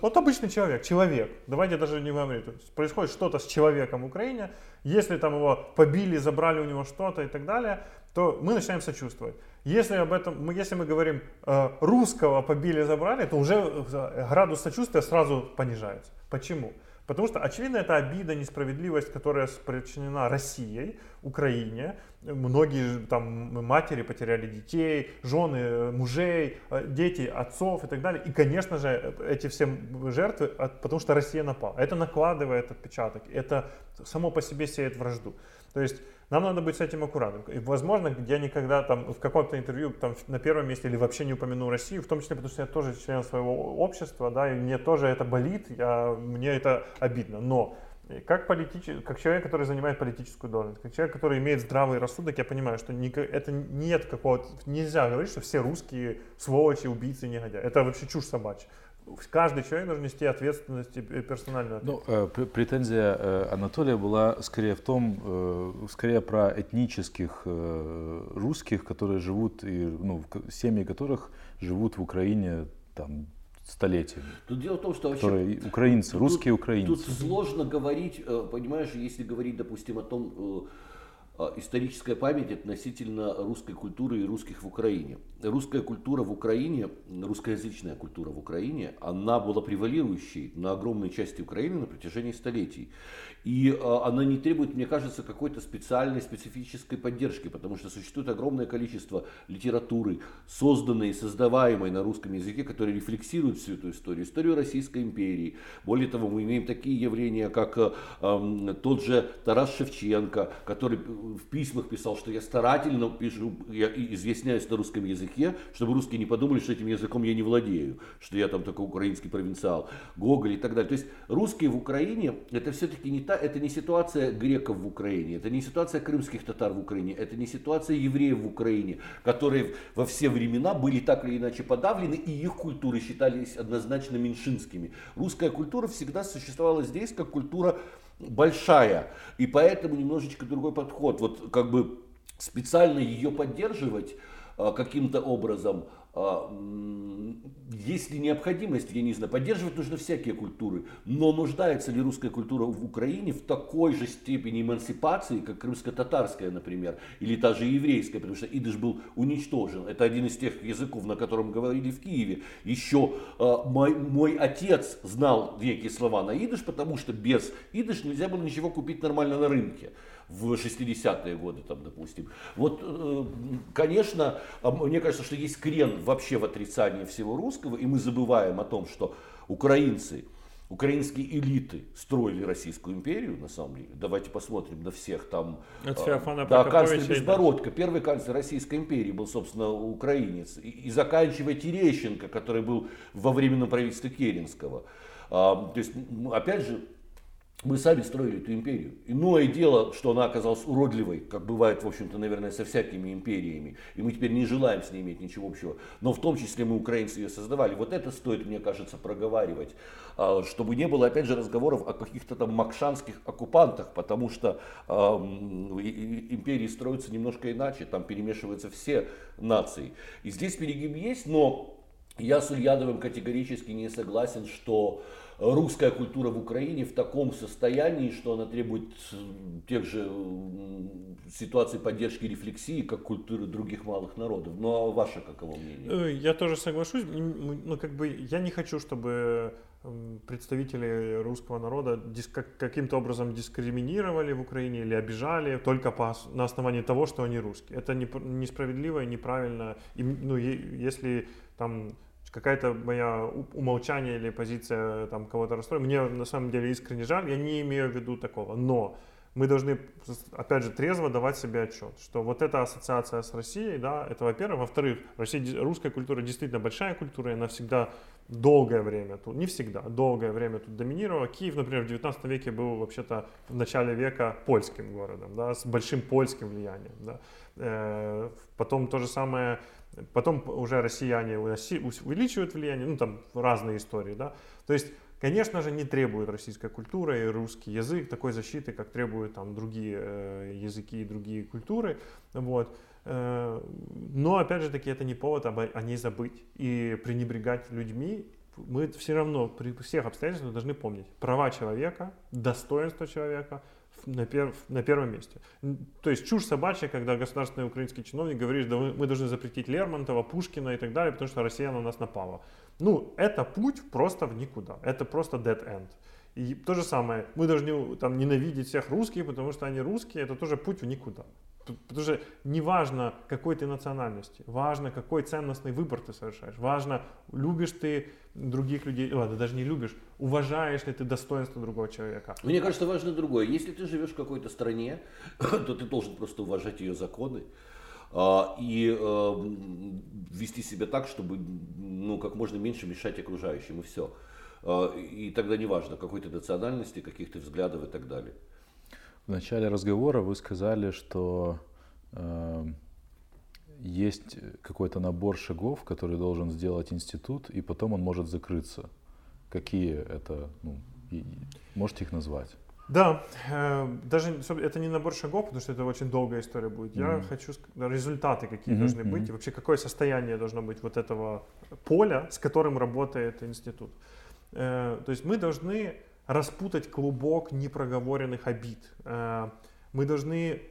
вот обычный человек, человек, давайте даже не говорить, происходит что-то с человеком в Украине, если там его побили, забрали у него что-то и так далее, то мы начинаем сочувствовать. Если об этом, если мы говорим э, русского побили, забрали, то уже э, градус сочувствия сразу понижается. Почему? Потому что, очевидно, это обида, несправедливость, которая причинена Россией, Украине. Многие там матери потеряли детей, жены мужей, э, дети отцов и так далее. И, конечно же, эти все жертвы, потому что Россия напала. Это накладывает отпечаток, это само по себе сеет вражду. То есть нам надо быть с этим аккуратным. И, возможно, я никогда там в каком-то интервью там, на первом месте или вообще не упомяну Россию, в том числе потому, что я тоже член своего общества, да, и мне тоже это болит, я, мне это обидно. Но как, политич... как человек, который занимает политическую должность, как человек, который имеет здравый рассудок, я понимаю, что не... это нет какого-то... Нельзя говорить, что все русские сволочи, убийцы, негодяи. Это вообще чушь собачья каждый человек должен нести ответственность и персональную ответственность. Ну, претензия э, Анатолия была скорее в том, э, скорее про этнических русских, которые живут, и, ну, семьи которых живут в Украине там, столетиями. Тут дело в том, что вообще... Которые, украинцы, тут, русские украинцы. Тут сложно говорить, понимаешь, если говорить, допустим, о том, историческая память относительно русской культуры и русских в Украине. Русская культура в Украине, русскоязычная культура в Украине, она была превалирующей на огромной части Украины на протяжении столетий. И а, она не требует, мне кажется, какой-то специальной, специфической поддержки, потому что существует огромное количество литературы, созданной и создаваемой на русском языке, которая рефлексирует всю эту историю, историю Российской империи. Более того, мы имеем такие явления, как э, тот же Тарас Шевченко, который в письмах писал, что я старательно пишу, я изъясняюсь на русском языке, чтобы русские не подумали, что этим языком я не владею, что я там такой украинский провинциал, Гоголь и так далее. То есть русские в Украине это все-таки не та, это не ситуация греков в Украине, это не ситуация крымских татар в Украине, это не ситуация евреев в Украине, которые во все времена были так или иначе подавлены, и их культуры считались однозначно меньшинскими. Русская культура всегда существовала здесь как культура большая, и поэтому немножечко другой подход. Вот как бы специально ее поддерживать а, каким-то образом есть ли необходимость, я не знаю, поддерживать нужно всякие культуры, но нуждается ли русская культура в Украине в такой же степени эмансипации, как крымско-татарская, например, или та же еврейская, потому что идыш был уничтожен. Это один из тех языков, на котором говорили в Киеве. Еще э, мой, мой отец знал некие слова на идыш, потому что без идыш нельзя было ничего купить нормально на рынке в 60-е годы, там, допустим. Вот, э, конечно, а мне кажется, что есть крен вообще в отрицании всего русского, и мы забываем о том, что украинцы, украинские элиты строили Российскую империю, на самом деле. Давайте посмотрим на всех там. От а, Феофана да, канцлер Безбородко, первый канцлер Российской империи был, собственно, украинец. И, и заканчивая Терещенко, который был во временном правительстве Керенского. А, то есть, опять же, мы сами строили эту империю. Иное дело, что она оказалась уродливой, как бывает, в общем-то, наверное, со всякими империями. И мы теперь не желаем с ней иметь ничего общего. Но в том числе мы, украинцы, ее создавали. Вот это стоит, мне кажется, проговаривать. А, чтобы не было, опять же, разговоров о каких-то там макшанских оккупантах. Потому что э, империи строятся немножко иначе. Там перемешиваются все нации. И здесь перегиб есть, но я с Ульяновым категорически не согласен, что русская культура в Украине в таком состоянии, что она требует тех же ситуаций поддержки и рефлексии, как культуры других малых народов. Ну а ваше каково мнение? Э, я тоже соглашусь. Ну, как бы я не хочу, чтобы представители русского народа каким-то образом дискриминировали в Украине или обижали только по, на основании того, что они русские. Это несправедливо и неправильно. И, ну, если там какая-то моя умолчание или позиция там кого-то расстроит. Мне на самом деле искренне жаль, я не имею в виду такого. Но мы должны, опять же, трезво давать себе отчет, что вот эта ассоциация с Россией, да, это во-первых. Во-вторых, Россия, русская культура действительно большая культура, и она всегда долгое время тут, не всегда, долгое время тут доминировала. Киев, например, в 19 веке был вообще-то в начале века польским городом, да, с большим польским влиянием. Да. Э, потом то же самое Потом уже россияне увеличивают влияние, ну там разные истории, да. То есть, конечно же, не требует российская культура и русский язык такой защиты, как требуют там другие э, языки и другие культуры, вот. Э, но, опять же таки, это не повод об, о ней забыть и пренебрегать людьми. Мы все равно при всех обстоятельствах должны помнить права человека, достоинство человека, на, пер, на первом месте. То есть чушь собачья, когда государственный украинский чиновник говорит, да мы должны запретить Лермонтова, Пушкина и так далее, потому что Россия на нас напала. Ну, это путь просто в никуда. Это просто dead end. И то же самое, мы должны там ненавидеть всех русских, потому что они русские, это тоже путь в никуда. Потому что не важно, какой ты национальности, важно, какой ценностный выбор ты совершаешь, важно, любишь ты других людей, ладно, даже не любишь, уважаешь ли ты достоинство другого человека. Мне кажется, важно другое. Если ты живешь в какой-то стране, то ты должен просто уважать ее законы а, и э, вести себя так, чтобы ну, как можно меньше мешать окружающим, и все. А, и тогда не важно, какой ты национальности, каких ты взглядов и так далее. В начале разговора вы сказали, что э, есть какой-то набор шагов, который должен сделать институт, и потом он может закрыться. Какие это? Ну, и, можете их назвать? Да, э, даже это не набор шагов, потому что это очень долгая история будет. Я mm-hmm. хочу результаты какие mm-hmm. должны быть, и вообще какое состояние должно быть вот этого поля, с которым работает институт. Э, то есть мы должны распутать клубок непроговоренных обид. Э, мы должны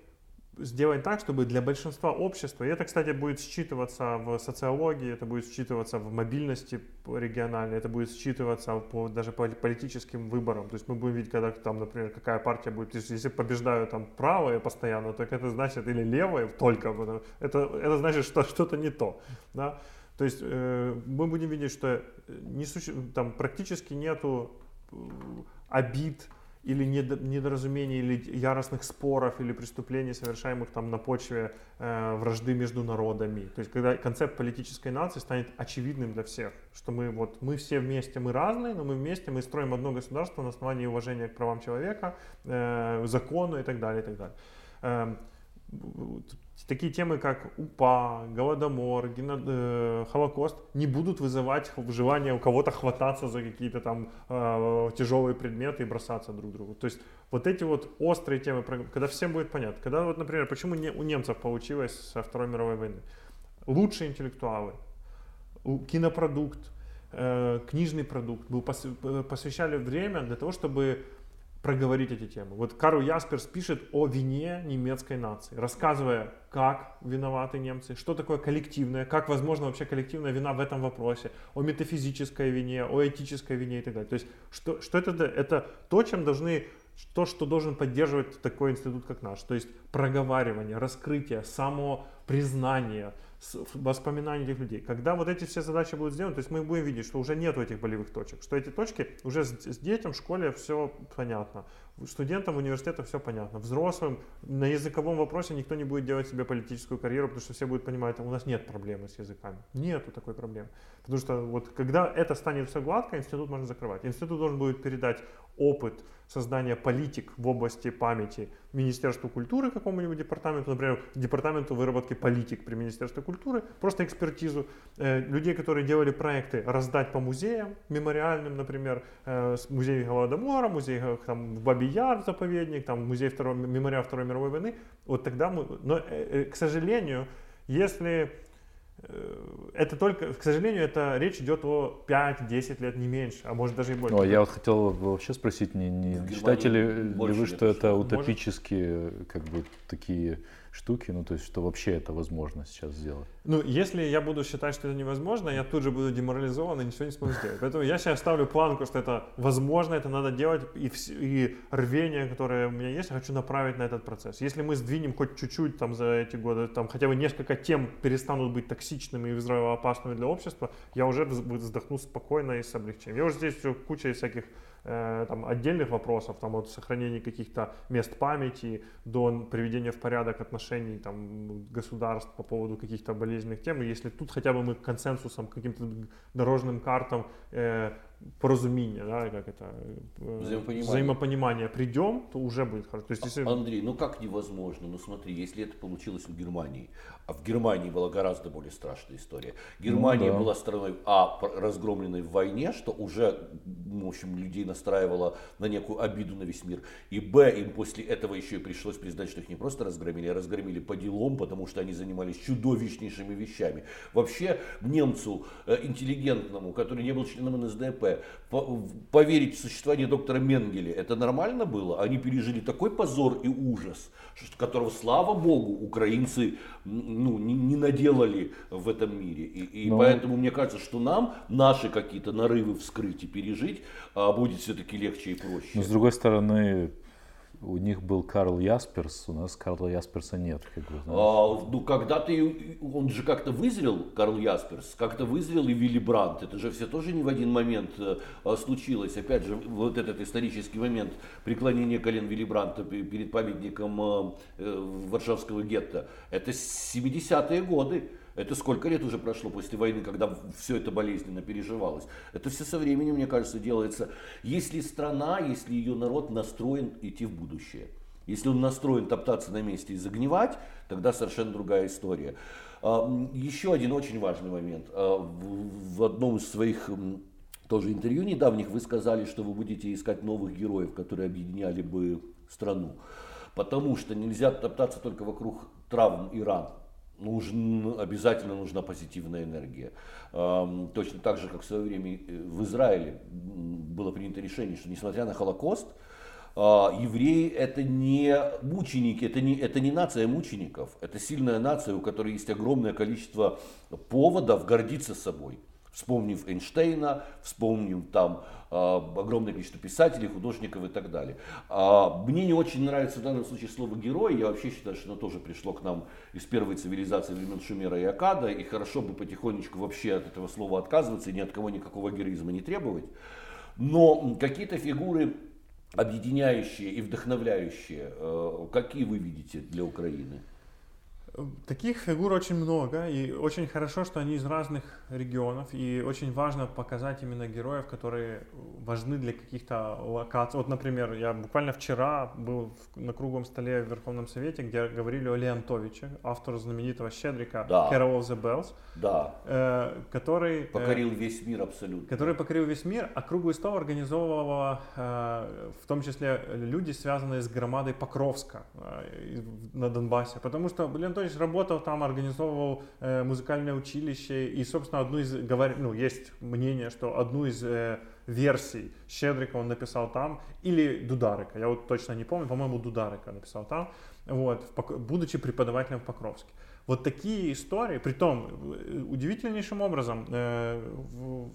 сделать так, чтобы для большинства общества, и это, кстати, будет считываться в социологии, это будет считываться в мобильности региональной, это будет считываться по, даже по политическим выборам. То есть мы будем видеть, когда там, например, какая партия будет, если побеждают там правые постоянно, то это значит, или левые только, это, это значит, что что-то не то. Да? То есть э, мы будем видеть, что не суще... там практически нету обид, или недоразумений, или яростных споров, или преступлений, совершаемых там на почве э, вражды между народами. То есть когда концепт политической нации станет очевидным для всех, что мы вот мы все вместе, мы разные, но мы вместе, мы строим одно государство на основании уважения к правам человека, э, закону и так далее, и так далее. Э, такие темы, как УПА, Голодомор, гено... э, Холокост, не будут вызывать желание у кого-то хвататься за какие-то там э, тяжелые предметы и бросаться друг другу. То есть вот эти вот острые темы, когда всем будет понятно. Когда вот, например, почему не, у немцев получилось со Второй мировой войны? Лучшие интеллектуалы, кинопродукт, э, книжный продукт был э, посвящали время для того, чтобы проговорить эти темы. Вот Карл Ясперс пишет о вине немецкой нации, рассказывая, как виноваты немцы, что такое коллективное, как возможно вообще коллективная вина в этом вопросе, о метафизической вине, о этической вине и так далее. То есть, что, что это? Это то, чем должны то, что должен поддерживать такой институт, как наш. То есть проговаривание, раскрытие, самопризнание, воспоминаний этих людей. Когда вот эти все задачи будут сделаны, то есть мы будем видеть, что уже нет этих болевых точек, что эти точки уже с, с детям в школе все понятно, студентам в университетах все понятно, взрослым на языковом вопросе никто не будет делать себе политическую карьеру, потому что все будут понимать, у нас нет проблемы с языками. Нету такой проблемы. Потому что вот когда это станет все гладко, институт можно закрывать. Институт должен будет передать опыт создания политик в области памяти Министерству культуры какому-нибудь департаменту, например, департаменту выработки политик при Министерстве культуры, просто экспертизу э, людей, которые делали проекты, раздать по музеям мемориальным, например, э, музей Голодомора, музей э, там, в Бабий Яр заповедник, там, музей второго, мемориал Второй мировой войны. Вот тогда мы, но, э, э, к сожалению, если это только, к сожалению, это речь идет о 5-10 лет, не меньше, а может даже и больше. Ну, а я вот хотел вообще спросить, не, не считаете ли, ли вы, что это утопические, как бы, такие штуки, ну то есть что вообще это возможно сейчас сделать. Ну, если я буду считать, что это невозможно, я тут же буду деморализован и ничего не смогу сделать. Поэтому я сейчас ставлю планку, что это возможно, это надо делать, и, и рвение, которое у меня есть, я хочу направить на этот процесс. Если мы сдвинем хоть чуть-чуть там за эти годы, там хотя бы несколько тем перестанут быть токсичными и взрывоопасными для общества, я уже вздохну спокойно и с облегчением. Я уже здесь куча всяких Э, там, отдельных вопросов, там, от сохранения каких-то мест памяти до приведения в порядок отношений там, государств по поводу каких-то болезненных тем. И если тут хотя бы мы консенсусом, каким-то дорожным картам э, поразумение, да, как это, э, взаимопонимание. взаимопонимание придем, то уже будет хорошо. То есть, если... Андрей, ну как невозможно? Ну смотри, если это получилось у Германии, а в Германии была гораздо более страшная история. Германия ну, да. была страной, а, разгромленной в войне, что уже, в общем, людей настраивало на некую обиду на весь мир. И, б, им после этого еще и пришлось признать, что их не просто разгромили, а разгромили по делам, потому что они занимались чудовищнейшими вещами. Вообще, немцу, э, интеллигентному, который не был членом НСДП, поверить в существование доктора Менгеля, это нормально было? Они пережили такой позор и ужас, которого, слава богу, украинцы ну, не, не наделали в этом мире. И, и Но... поэтому мне кажется, что нам наши какие-то нарывы вскрыть и пережить а, будет все-таки легче и проще. Но с другой стороны, у них был Карл Ясперс, у нас Карла Ясперса нет. Как бы, а, ну, когда-то он же как-то вызрел, Карл Ясперс, как-то вызрел и Вилли Брандт. Это же все тоже не в один момент э, а, случилось. Опять же, вот этот исторический момент преклонения колен Вилли Брандта перед памятником э, э, Варшавского гетто. Это 70-е годы. Это сколько лет уже прошло после войны, когда все это болезненно переживалось. Это все со временем, мне кажется, делается. Если страна, если ее народ настроен идти в будущее. Если он настроен топтаться на месте и загнивать, тогда совершенно другая история. А, еще один очень важный момент. А, в одном из своих тоже интервью недавних вы сказали, что вы будете искать новых героев, которые объединяли бы страну. Потому что нельзя топтаться только вокруг травм и ран нужен, обязательно нужна позитивная энергия. Точно так же, как в свое время э, в Израиле было принято решение, что несмотря на Холокост, а, евреи это не мученики, это не, это не нация мучеников, это сильная нация, у которой есть огромное количество поводов гордиться собой. Вспомнив Эйнштейна, вспомнив там э, огромное количество писателей, художников и так далее. А, мне не очень нравится в данном случае слово герой. Я вообще считаю, что оно тоже пришло к нам из первой цивилизации времен Шумера и Акада. И хорошо бы потихонечку вообще от этого слова отказываться и ни от кого никакого героизма не требовать. Но какие-то фигуры объединяющие и вдохновляющие, э, какие вы видите для Украины? Таких фигур очень много, и очень хорошо, что они из разных регионов, и очень важно показать именно героев, которые важны для каких-то локаций. Вот, например, я буквально вчера был на круглом столе в Верховном Совете, где говорили о Леонтовиче, автору знаменитого «Щедрика» да. Carol of the Bells, да. э, который... Э, покорил э, весь мир абсолютно. Который покорил весь мир, а круглый стол организовывала э, в том числе люди, связанные с громадой Покровска э, на Донбассе, потому что Леонтович Анатольевич работал там, организовывал э, музыкальное училище, и, собственно, одну из, говор... ну, есть мнение, что одну из э, версий Щедрика он написал там, или Дударика, я вот точно не помню, по-моему, Дударика написал там, вот, в, будучи преподавателем в Покровске. Вот такие истории, при том э, удивительнейшим образом, э, в,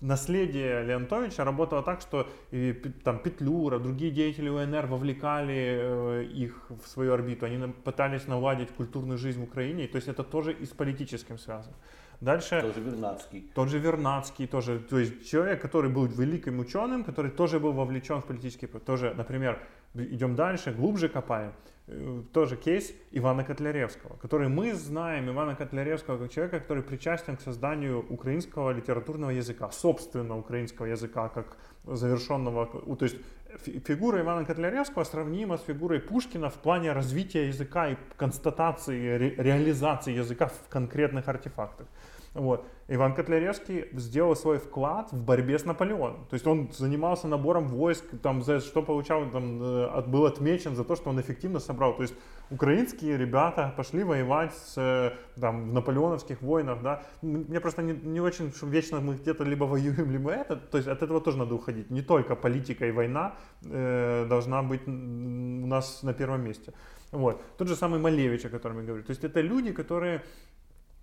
наследие Леонтовича работало так, что и, там Петлюра, другие деятели УНР вовлекали э, их в свою орбиту, они пытались наладить культурную жизнь в Украине, то есть это тоже и с политическим связано. Дальше... Тоже Вернадский. Тот же Вернадский, тоже, то есть человек, который был великим ученым, который тоже был вовлечен в политический, тоже, например, идем дальше, глубже копаем, э, тоже кейс Ивана Котляревского, который мы знаем Ивана Котляревского как человека, который причастен к созданию украинского литературного языка, собственно украинского языка, как завершенного, то есть фигура Ивана Котляревского сравнима с фигурой Пушкина в плане развития языка и констатации, ре, реализации языка в конкретных артефактах. Вот. Иван Котляревский сделал свой вклад в борьбе с Наполеоном. То есть он занимался набором войск, там, за что получал, там, э, был отмечен за то, что он эффективно собрал. То есть украинские ребята пошли воевать с, э, там, в наполеоновских войнах, да. Мне просто не, не очень, что вечно мы где-то либо воюем, либо это. То есть от этого тоже надо уходить. Не только политика и война э, должна быть у нас на первом месте. Вот. Тот же самый Малевич, о котором я говорю. То есть это люди, которые,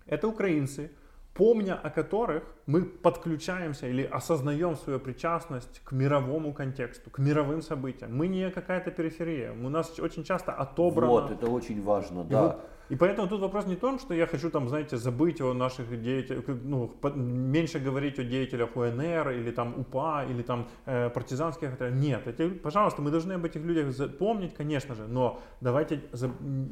это украинцы, помня о которых мы подключаемся или осознаем свою причастность к мировому контексту, к мировым событиям. Мы не какая-то периферия, у нас очень часто отобрано. Вот, это очень важно, да. Вот и поэтому тут вопрос не в том, что я хочу там, знаете, забыть о наших деятелях, ну, меньше говорить о деятелях УНР или там УПА или там э, партизанских. Нет, эти, пожалуйста, мы должны об этих людях помнить, конечно же, но давайте,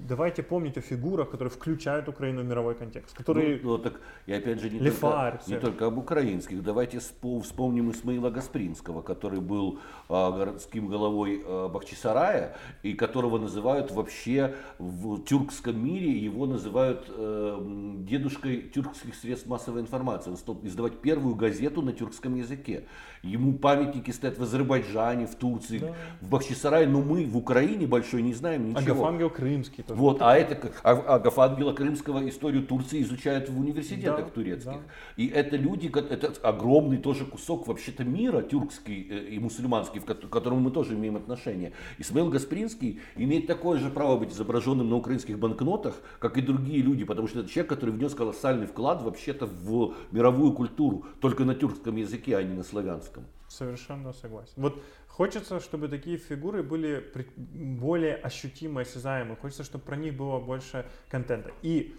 давайте помнить о фигурах, которые включают Украину в мировой контекст. Которые... Ну, ну так, и опять же, не, Лефар, только, не только об украинских. Давайте вспомним Исмаила Гаспринского, который был э, городским головой э, Бахчисарая и которого называют вообще в тюркском мире мире его называют э, дедушкой тюркских средств массовой информации. Он стал издавать первую газету на тюркском языке. Ему памятники стоят в Азербайджане, в Турции, да. в Бахчисарае, но мы в Украине большой не знаем ничего. Агафангел Крымский тоже. Вот, а это а, Агафангела Крымского историю Турции изучают в университетах да, турецких. Да. И это люди, это огромный тоже кусок вообще-то мира тюркский э, и мусульманский, к которому мы тоже имеем отношение. Исмаил Гаспринский имеет такое же право быть изображенным на украинских банкнотах, как и другие люди, потому что это человек, который внес колоссальный вклад вообще-то в мировую культуру, только на тюркском языке, а не на славянском. Совершенно согласен. Вот хочется, чтобы такие фигуры были более ощутимо осязаемы. Хочется, чтобы про них было больше контента. И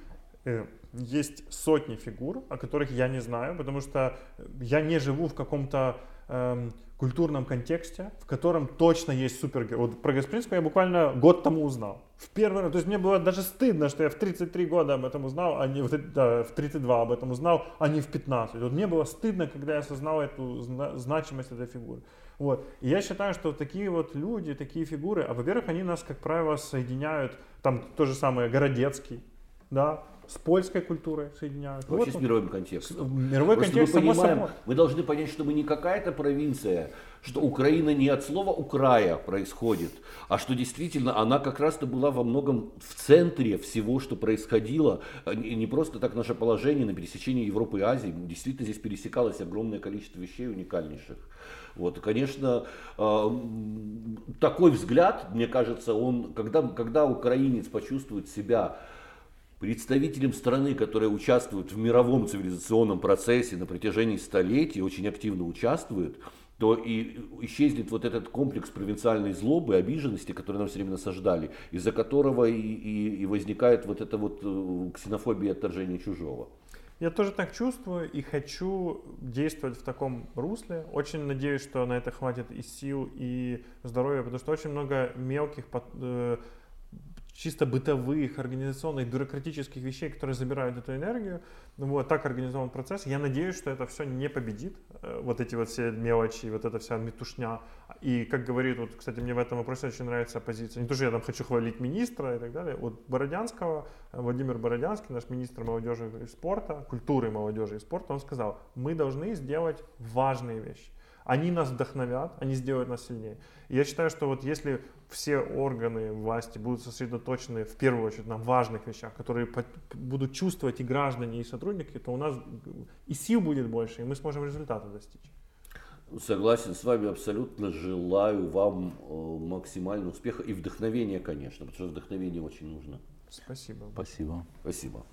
э, есть сотни фигур, о которых я не знаю, потому что я не живу в каком-то эм, культурном контексте, в котором точно есть супергерой. Вот про Гаспринского я буквально год тому узнал. В первый раз. То есть мне было даже стыдно, что я в 33 года об этом узнал, а не да, в 32 об этом узнал, а не в 15. Вот мне было стыдно, когда я осознал эту значимость этой фигуры. Вот. И я считаю, что такие вот люди, такие фигуры, а во-первых, они нас, как правило, соединяют, там то же самое Городецкий, да, с польской культурой соединяют. Вообще вот, с мировым контекстом. Мировой Просто контекст, мы само понимаем, собой. мы должны понять, что мы не какая-то провинция, что Украина не от слова «украя» происходит, а что действительно она как раз-то была во многом в центре всего, что происходило. А Не просто так наше положение на пересечении Европы и Азии, действительно здесь пересекалось огромное количество вещей уникальнейших. Вот, конечно, м, такой взгляд, мне кажется, он, когда, когда украинец почувствует себя представителем страны, которая участвует в мировом цивилизационном процессе на протяжении столетий, очень активно участвует, то и исчезнет вот этот комплекс провинциальной злобы, обиженности, который нам все время насаждали, из-за которого и, и- и возникает вот эта вот э, ксенофобия и отторжение чужого. Я тоже так чувствую и хочу действовать в таком русле. Очень надеюсь, что на это хватит и сил, и здоровья, потому что очень много мелких, э, чисто бытовых, организационных, бюрократических вещей, которые забирают эту энергию. Вот, так организован процесс. Я надеюсь, что это все не победит. э, Вот эти вот все мелочи, вот эта вся метушня. И, как говорит, вот, кстати, мне в этом вопросе очень нравится позиция. Не то, что я там хочу хвалить министра и так далее. Вот Бородянского, Владимир Бородянский, наш министр молодежи и спорта, культуры молодежи и спорта, он сказал, мы должны сделать важные вещи. Они нас вдохновят, они сделают нас сильнее. И я считаю, что вот если все органы власти будут сосредоточены в первую очередь на важных вещах, которые будут чувствовать и граждане, и сотрудники, то у нас и сил будет больше, и мы сможем результата достичь. Согласен с вами абсолютно. Желаю вам э, максимального успеха и вдохновения, конечно, потому что вдохновение очень нужно. Спасибо. Спасибо. Спасибо.